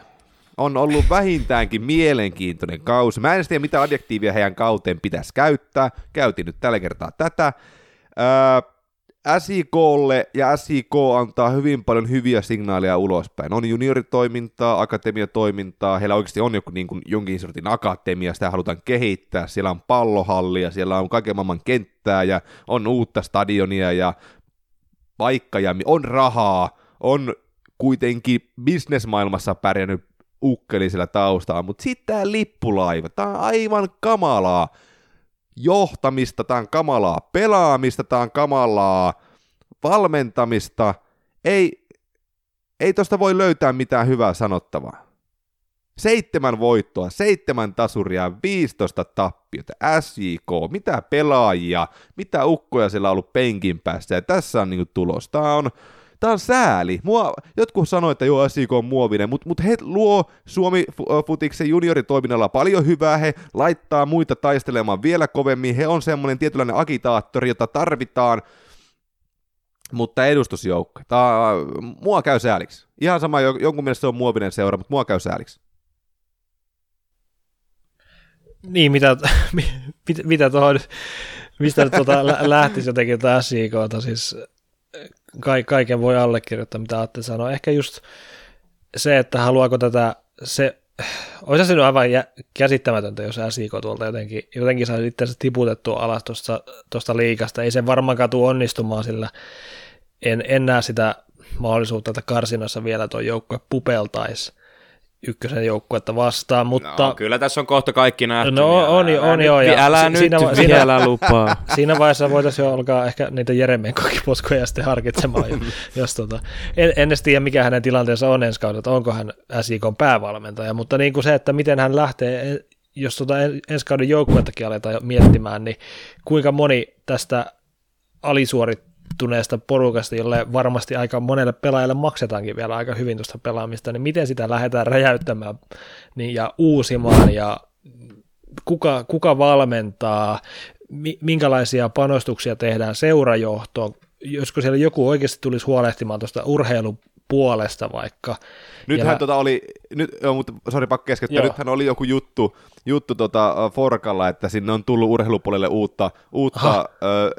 On ollut vähintäänkin mielenkiintoinen kausi. Mä en tiedä, mitä adjektiivia heidän kauteen pitäisi käyttää. Käytin nyt tällä kertaa tätä. Öö, SIKlle ja SIK antaa hyvin paljon hyviä signaaleja ulospäin. On junioritoimintaa, akatemiatoimintaa, heillä oikeasti on joku niin kuin jonkin sortin akatemia, sitä halutaan kehittää, siellä on pallohallia, siellä on kaiken maailman kenttää ja on uutta stadionia ja paikka ja on rahaa, on kuitenkin bisnesmaailmassa pärjännyt ukkelisella taustalla, mutta sitten tämä lippulaiva, tämä on aivan kamalaa johtamista, tämä on kamalaa pelaamista, tämä on kamalaa valmentamista. Ei, ei tosta voi löytää mitään hyvää sanottavaa. Seitsemän voittoa, seitsemän tasuria, 15 tappiota, SJK, mitä pelaajia, mitä ukkoja siellä on ollut penkin päässä, ja tässä on niinku tulos. Tämä on, Tämä on sääli. Mua, jotkut sanoivat, että joo, SIK on muovinen, mutta mut he luo Suomi Futiksen junioritoiminnalla paljon hyvää, he laittaa muita taistelemaan vielä kovemmin, he on semmoinen tietynlainen agitaattori, jota tarvitaan. mutta edustusjoukko. Tää, mua käy sääliksi. Ihan sama, jonkun mielestä se on muovinen seura, mutta mua käy sääliksi. Niin, mitä, *laughs* mitä, mitä tuohon, mistä tuota lähtisi jotenkin tämä SIKta, siis ka, kaiken voi allekirjoittaa, mitä Atte sanoi. Ehkä just se, että haluaako tätä, se, olisi se nyt aivan käsittämätöntä, jos SIK tuolta jotenkin, jotenkin saisi itse tiputettua alas tuosta liikasta. Ei se varmaankaan tule onnistumaan, sillä en, en näe sitä mahdollisuutta, että karsinassa vielä tuo joukkue pupeltaisi ykkösen joukkuetta vastaan, mutta... No, kyllä tässä on kohta kaikki nähty. No on, on, on joo. Ja älä nyt siinä, vielä siinä, lupaa. *laughs* Siinä vaiheessa voitaisiin jo alkaa ehkä niitä Jeremenkokiposkoja sitten harkitsemaan, *laughs* jos tota, en, en edes tiedä mikä hänen tilanteensa on ensi kaudella, onko hän SIK päävalmentaja, mutta niin kuin se, että miten hän lähtee, jos tota ensi kauden joukkuettakin aletaan miettimään, niin kuinka moni tästä alisuorit varttuneesta porukasta, jolle varmasti aika monelle pelaajalle maksetaankin vielä aika hyvin tuosta pelaamista, niin miten sitä lähdetään räjäyttämään niin, ja uusimaan ja kuka, kuka valmentaa, minkälaisia panostuksia tehdään seurajohtoon, josko siellä joku oikeasti tulisi huolehtimaan tuosta urheilupuolesta vaikka, Nythän ja... tota oli, nyt, joo, mutta sori pakko keskeyttää, nythän oli joku juttu, juttu tota, Forkalla, että sinne on tullut urheilupuolelle uutta, uutta,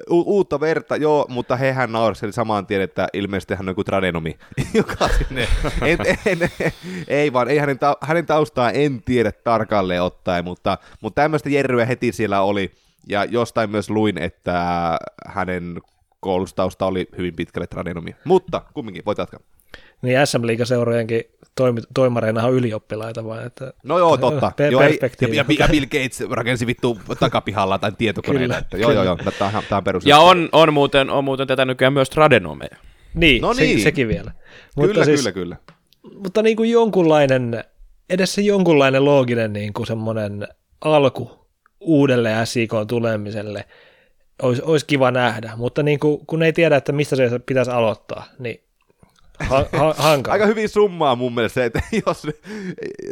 uh, uutta verta, joo, mutta hehän naureskeli samaan tien, että ilmeisesti hän on joku tradenomi, *laughs* joka sinne, en, *laughs* en, en, ei vaan, ei hänen, ta, hänen taustaa en tiedä tarkalleen ottaen, mutta, mutta tämmöistä jerryä heti siellä oli, ja jostain myös luin, että hänen koulustausta oli hyvin pitkälle tradenomi. Mutta kumminkin, voit jatkaa. Niin SM Liiga-seurojenkin toimi, toimareina on ylioppilaita vai? Että, no joo, *laughs* totta. Per- joo, ei, ja, ja, Bill Gates rakensi vittu takapihalla tai tietokoneita. että, joo, joo, joo, tämä, tämä on perus. Ja on, on, muuten, on muuten tätä nykyään myös tradenomeja. Niin, no niin. Se, sekin vielä. Mutta kyllä, siis, kyllä, kyllä. Mutta niin kuin jonkunlainen, edes se jonkunlainen looginen niin kuin semmoinen alku uudelle SIK tulemiselle olisi, olisi kiva nähdä, mutta niin kuin, kun ei tiedä, että mistä se pitäisi aloittaa, niin ha, ha. Aika hyvin summaa mun mielestä että *laughs* jos,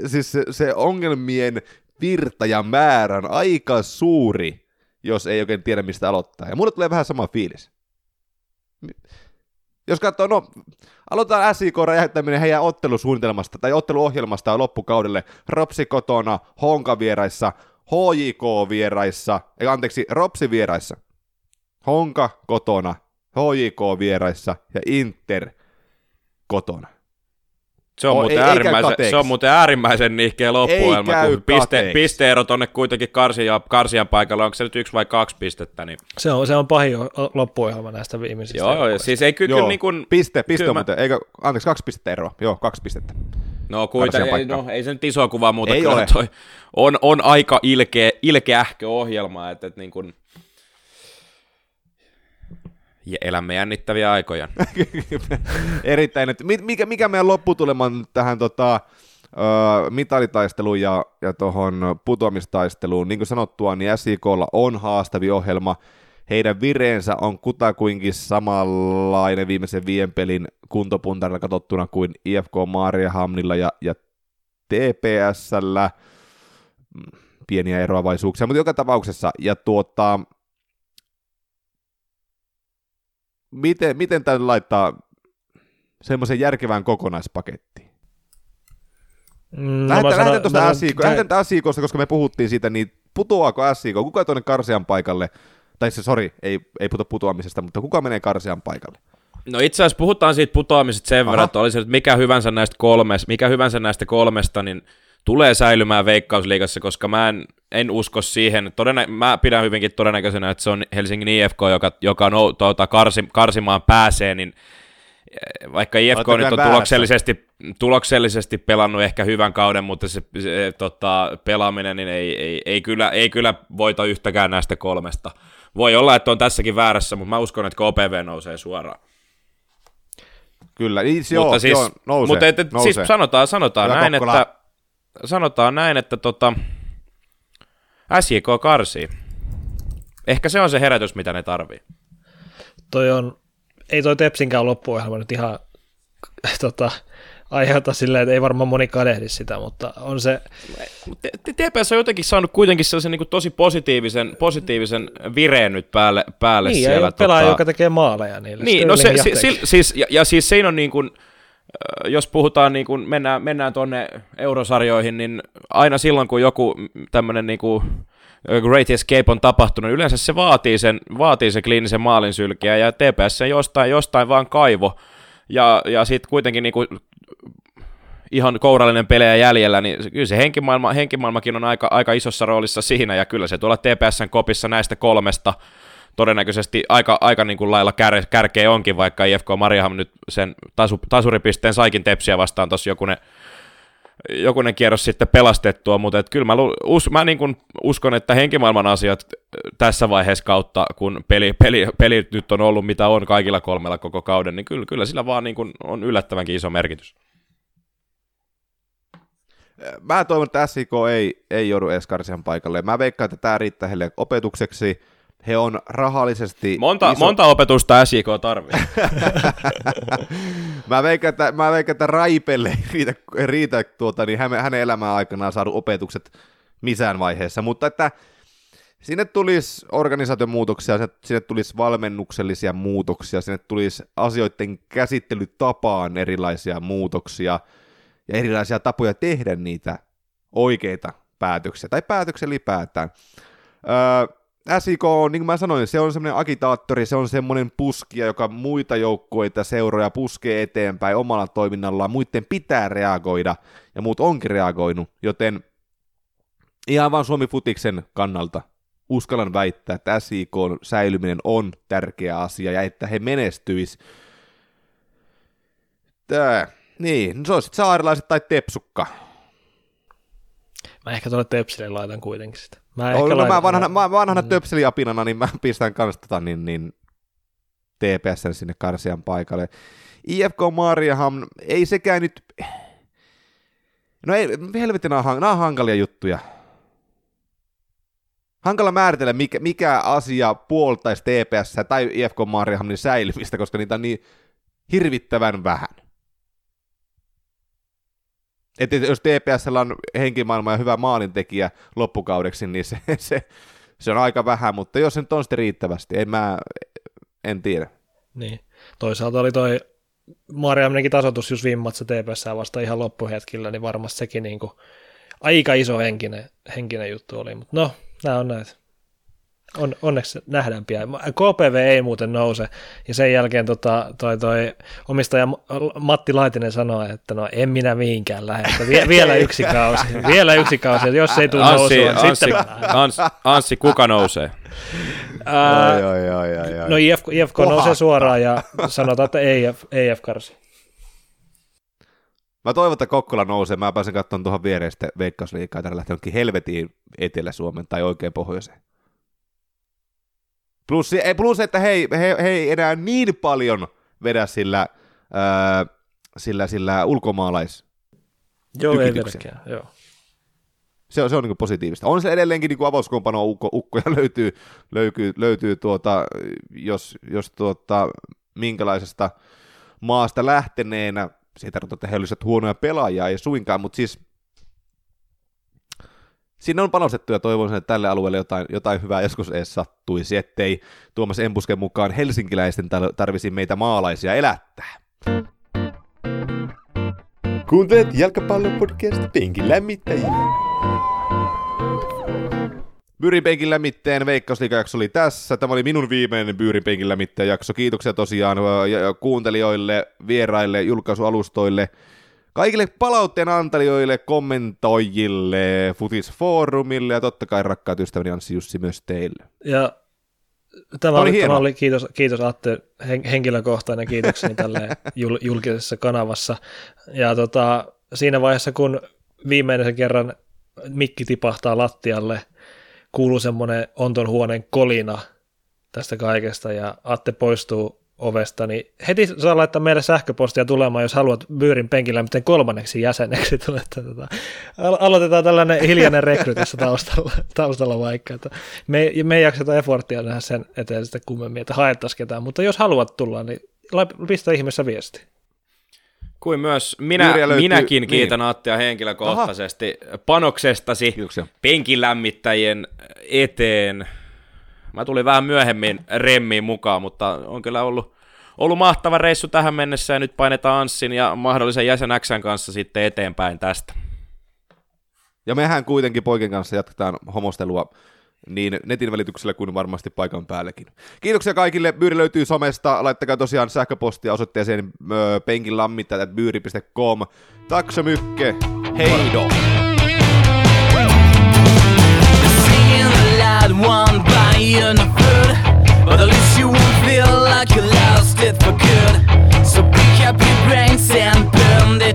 siis se, se ongelmien virta ja määrä on aika suuri, jos ei oikein tiedä, mistä aloittaa. Ja mulle tulee vähän sama fiilis. Jos katsoo, no, aloitetaan SIK räjäyttäminen heidän ottelusuunnitelmasta tai otteluohjelmasta loppukaudelle. Ropsi kotona, Honka vieraissa, HJK vieraissa, ei anteeksi, Ropsi vieraissa. Honka kotona, HJK vieraissa ja Inter kotona. Se on, o, muuten ei, äärimmäisen, ei se on muuten äärimmäisen nihkeä loppuelma, kun piste, pisteero tonne kuitenkin karsia, karsian paikalla, onko se nyt yksi vai kaksi pistettä? Niin... Se, on, se on pahin loppuohjelma näistä viimeisistä. Joo, joo siis ei kyllä, niin kuin... Piste, piste kyllä muuten, eikö, anteeksi, kaksi pistettä eroa, joo, kaksi pistettä. No kuitenkin, ei, no, ei se nyt isoa kuvaa muuta, ei ole. Toi on, on aika ilkeä, ilkeähkö ohjelma, että, että niin kuin, ja elämme jännittäviä aikoja. *laughs* Erittäin. Mikä, mikä meidän lopputulema on tähän tota, uh, mitalitaisteluun ja, ja tuohon putoamistaisteluun? Niin kuin sanottua, niin SIKlla on haastavi ohjelma. Heidän vireensä on kutakuinkin samanlainen viimeisen viien pelin kuntopuntarilla katsottuna kuin IFK Maariahamnilla ja, ja TPSllä. Mm, pieniä eroavaisuuksia, mutta joka tapauksessa. Ja tuota, miten, miten tämän laittaa semmoisen järkevään kokonaispakettiin? No, lähdetään, lähdetään tuosta SIK, lähdetään SIKosta, koska me puhuttiin siitä, niin putoaako SIK, kuka tuonne Karsian paikalle, tai se, sori, ei, ei puto putoamisesta, mutta kuka menee Karsian paikalle? No itse asiassa puhutaan siitä putoamisesta sen Aha. verran, että olisi mikä hyvänsä näistä kolmesta, mikä hyvänsä näistä kolmesta, niin tulee säilymään Veikkausliigassa, koska mä en, en usko siihen. Todennä, mä pidän hyvinkin todennäköisenä, että se on Helsingin IFK, joka, joka no, tuota, karsi, karsimaan pääsee, niin eh, vaikka IFK nyt on tuloksellisesti, tuloksellisesti pelannut ehkä hyvän kauden, mutta se, se tota, pelaaminen niin ei, ei, ei, kyllä, ei kyllä voita yhtäkään näistä kolmesta. Voi olla, että on tässäkin väärässä, mutta mä uskon, että KPV nousee suoraan. Kyllä, siis, mutta joo, siis, joo, nousee, mutta et, et, nousee. siis sanotaan, sanotaan näin, että sanotaan näin, että tota, SJK karsii. Ehkä se on se herätys, mitä ne tarvii. Toi on, ei toi Tepsinkään loppuohjelma nyt ihan *laughs* tota, aiheuta silleen, että ei varmaan moni kadehdi sitä, mutta on se... TPS on jotenkin saanut kuitenkin sellaisen niin kuin tosi positiivisen, positiivisen vireen nyt päälle, päälle niin, siellä. Pelaaja, tota... joka tekee maaleja niille. Niin, no se, si, si, siis, ja, ja siis siinä on niin kuin, jos puhutaan, niin kuin mennään, mennään tuonne eurosarjoihin, niin aina silloin, kun joku tämmöinen niin kuin Great Escape on tapahtunut, niin yleensä se vaatii sen, vaatii sen kliinisen maalin sylkiä, ja TPS jostain, jostain vaan kaivo, ja, ja sitten kuitenkin niin kuin ihan kourallinen pelejä jäljellä, niin kyllä se henkimaailma, henkimaailmakin on aika, aika isossa roolissa siinä, ja kyllä se tuolla TPSn kopissa näistä kolmesta todennäköisesti aika, aika niin kuin lailla kär, kärkeä onkin, vaikka IFK Mariaham nyt sen tasu, tasuripisteen saikin tepsiä vastaan tuossa jokunen, jokunen kierros sitten pelastettua, mutta et kyllä mä, us, mä niin kuin uskon, että henkimaailman asiat tässä vaiheessa kautta, kun peli, peli, peli nyt on ollut mitä on kaikilla kolmella koko kauden, niin kyllä, kyllä sillä vaan niin kuin on yllättävänkin iso merkitys. Mä toivon, että SIK ei, ei joudu Eskarisen paikalle. Mä veikkaan, että tämä riittää heille opetukseksi. He on rahallisesti... Monta, iso... monta opetusta SIK tarvitsee. *laughs* mä, veikkaan, että, mä veikkaan, että Raipelle ei riitä, riitä tuota, niin hänen, hänen elämän aikanaan saadu opetukset missään vaiheessa, mutta että sinne tulisi organisaation muutoksia, sinne tulisi valmennuksellisia muutoksia, sinne tulisi asioiden käsittelytapaan erilaisia muutoksia ja erilaisia tapoja tehdä niitä oikeita päätöksiä, tai päätöksiä ylipäätään. Öö, SIK on, niin kuin mä sanoin, se on semmoinen agitaattori, se on semmoinen puskija, joka muita joukkueita seuroja puskee eteenpäin omalla toiminnallaan, muiden pitää reagoida, ja muut onkin reagoinut, joten ihan vaan Suomi Futiksen kannalta uskallan väittää, että SIK säilyminen on tärkeä asia, ja että he menestyis. Tää, niin, no se olisi saarilaiset tai tepsukka. Mä ehkä tuolle Tepsille laitan kuitenkin sitä. Mä, no, no, mä vanhana, mä vanhana mm. töpseliapinana, niin mä pistän kanssa tota, niin, niin TPSn sinne karsian paikalle. IFK Mariaham, ei sekään nyt... No ei, helvetin nämä on, nämä on hankalia juttuja. Hankala määritellä, mikä, mikä asia puoltaisi TPS tai IFK Mariahamin säilymistä, koska niitä on niin hirvittävän vähän. Että jos TPS on henkimaailma ja hyvä maalintekijä loppukaudeksi, niin se, *laughs* se, se on aika vähän, mutta jos nyt on sitten riittävästi, en mä, en tiedä. Niin, toisaalta oli toi Mariaminenkin tasoitus just viime TPS vasta ihan loppuhetkillä, niin varmasti sekin niin kuin aika iso henkinen, henkinen juttu oli, mutta no, nämä on näitä on, onneksi nähdään pian. KPV ei muuten nouse, ja sen jälkeen tota, toi, toi omistaja Matti Laitinen sanoi, että no en minä mihinkään lähde, että vie, vielä yksi kausi, *laughs* vielä yksi kausi, jos ei tule Anssi, nousua, Anssi, sitten Anssi, Anssi, kuka nousee? Ää, ai, ai, ai, ai, ai. No IFK, IFK nousee suoraan ja sanotaan, että EF, EF karsi. Mä toivon, että Kokkola nousee. Mä pääsen katsomaan tuohon viereen sitten Veikkausliikaa, että lähtee helvetiin Etelä-Suomen tai oikein pohjoiseen. Plus, plus että hei, he, he ei enää niin paljon vedä sillä, ää, sillä, sillä ulkomaalais Joo, ei vedäkään, joo. Se on, se on niin positiivista. On se edelleenkin niin avauskompano ukko, ukkoja *laughs* löytyy, löytyy, löytyy tuota, jos, jos tuota, minkälaisesta maasta lähteneenä, se ei tarkoita, että he olisivat huonoja pelaajia, ei suinkaan, mutta siis sinne on panostettu ja toivon, että tälle alueelle jotain, jotain hyvää joskus edes sattuisi, ettei Tuomas Embusken mukaan helsinkiläisten tarvisi meitä maalaisia elättää. Kuuntelet jalkapallopodcast Penkin lämmittäjiä. Byyrin penkin lämmitteen veikkausliikajakso oli tässä. Tämä oli minun viimeinen Byyrin penkin lämmitteen jakso. Kiitoksia tosiaan kuuntelijoille, vieraille, julkaisualustoille – Kaikille palautteen antelijoille, kommentoijille, Futisfoorumille ja totta kai rakkaat ystäväni Anssi Jussi myös teille. Ja tämä oli, tämä oli kiitos, kiitos Atte, henkilökohtainen kiitokseni tälle *laughs* jul, julkisessa kanavassa. Ja tota, siinä vaiheessa, kun viimeinen kerran mikki tipahtaa lattialle, kuuluu semmoinen onton huoneen kolina tästä kaikesta ja Atte poistuu ovesta, niin heti saa laittaa meille sähköpostia tulemaan, jos haluat Byyrin penkillä miten kolmanneksi jäseneksi *laughs* tulette. Tota, aloitetaan tällainen hiljainen rekry tässä taustalla, *laughs* taustalla vaikka. Että me, me ei jakseta efforttia nähdä sen eteen sitä kummemmin, että haettaisiin ketään, mutta jos haluat tulla, niin pistä ihmeessä viesti. Kuin myös minä, löytyy, minäkin niin. kiitän niin. Attia henkilökohtaisesti Aha. panoksestasi Kiitoksia. penkilämmittäjien eteen. Mä tulin vähän myöhemmin remmiin mukaan, mutta on kyllä ollut, ollut mahtava reissu tähän mennessä ja nyt painetaan Anssin ja mahdollisen jäsen Xn kanssa sitten eteenpäin tästä. Ja mehän kuitenkin poikien kanssa jatketaan homostelua niin netin välityksellä kuin varmasti paikan päällekin. Kiitoksia kaikille. Byyri löytyy somesta. Laittakaa tosiaan sähköpostia osoitteeseen penkinlammittajat.byyri.com. Tack så mycket. Hej då! One by But at least you won't feel like you lost it for good So pick up your brains and burn this.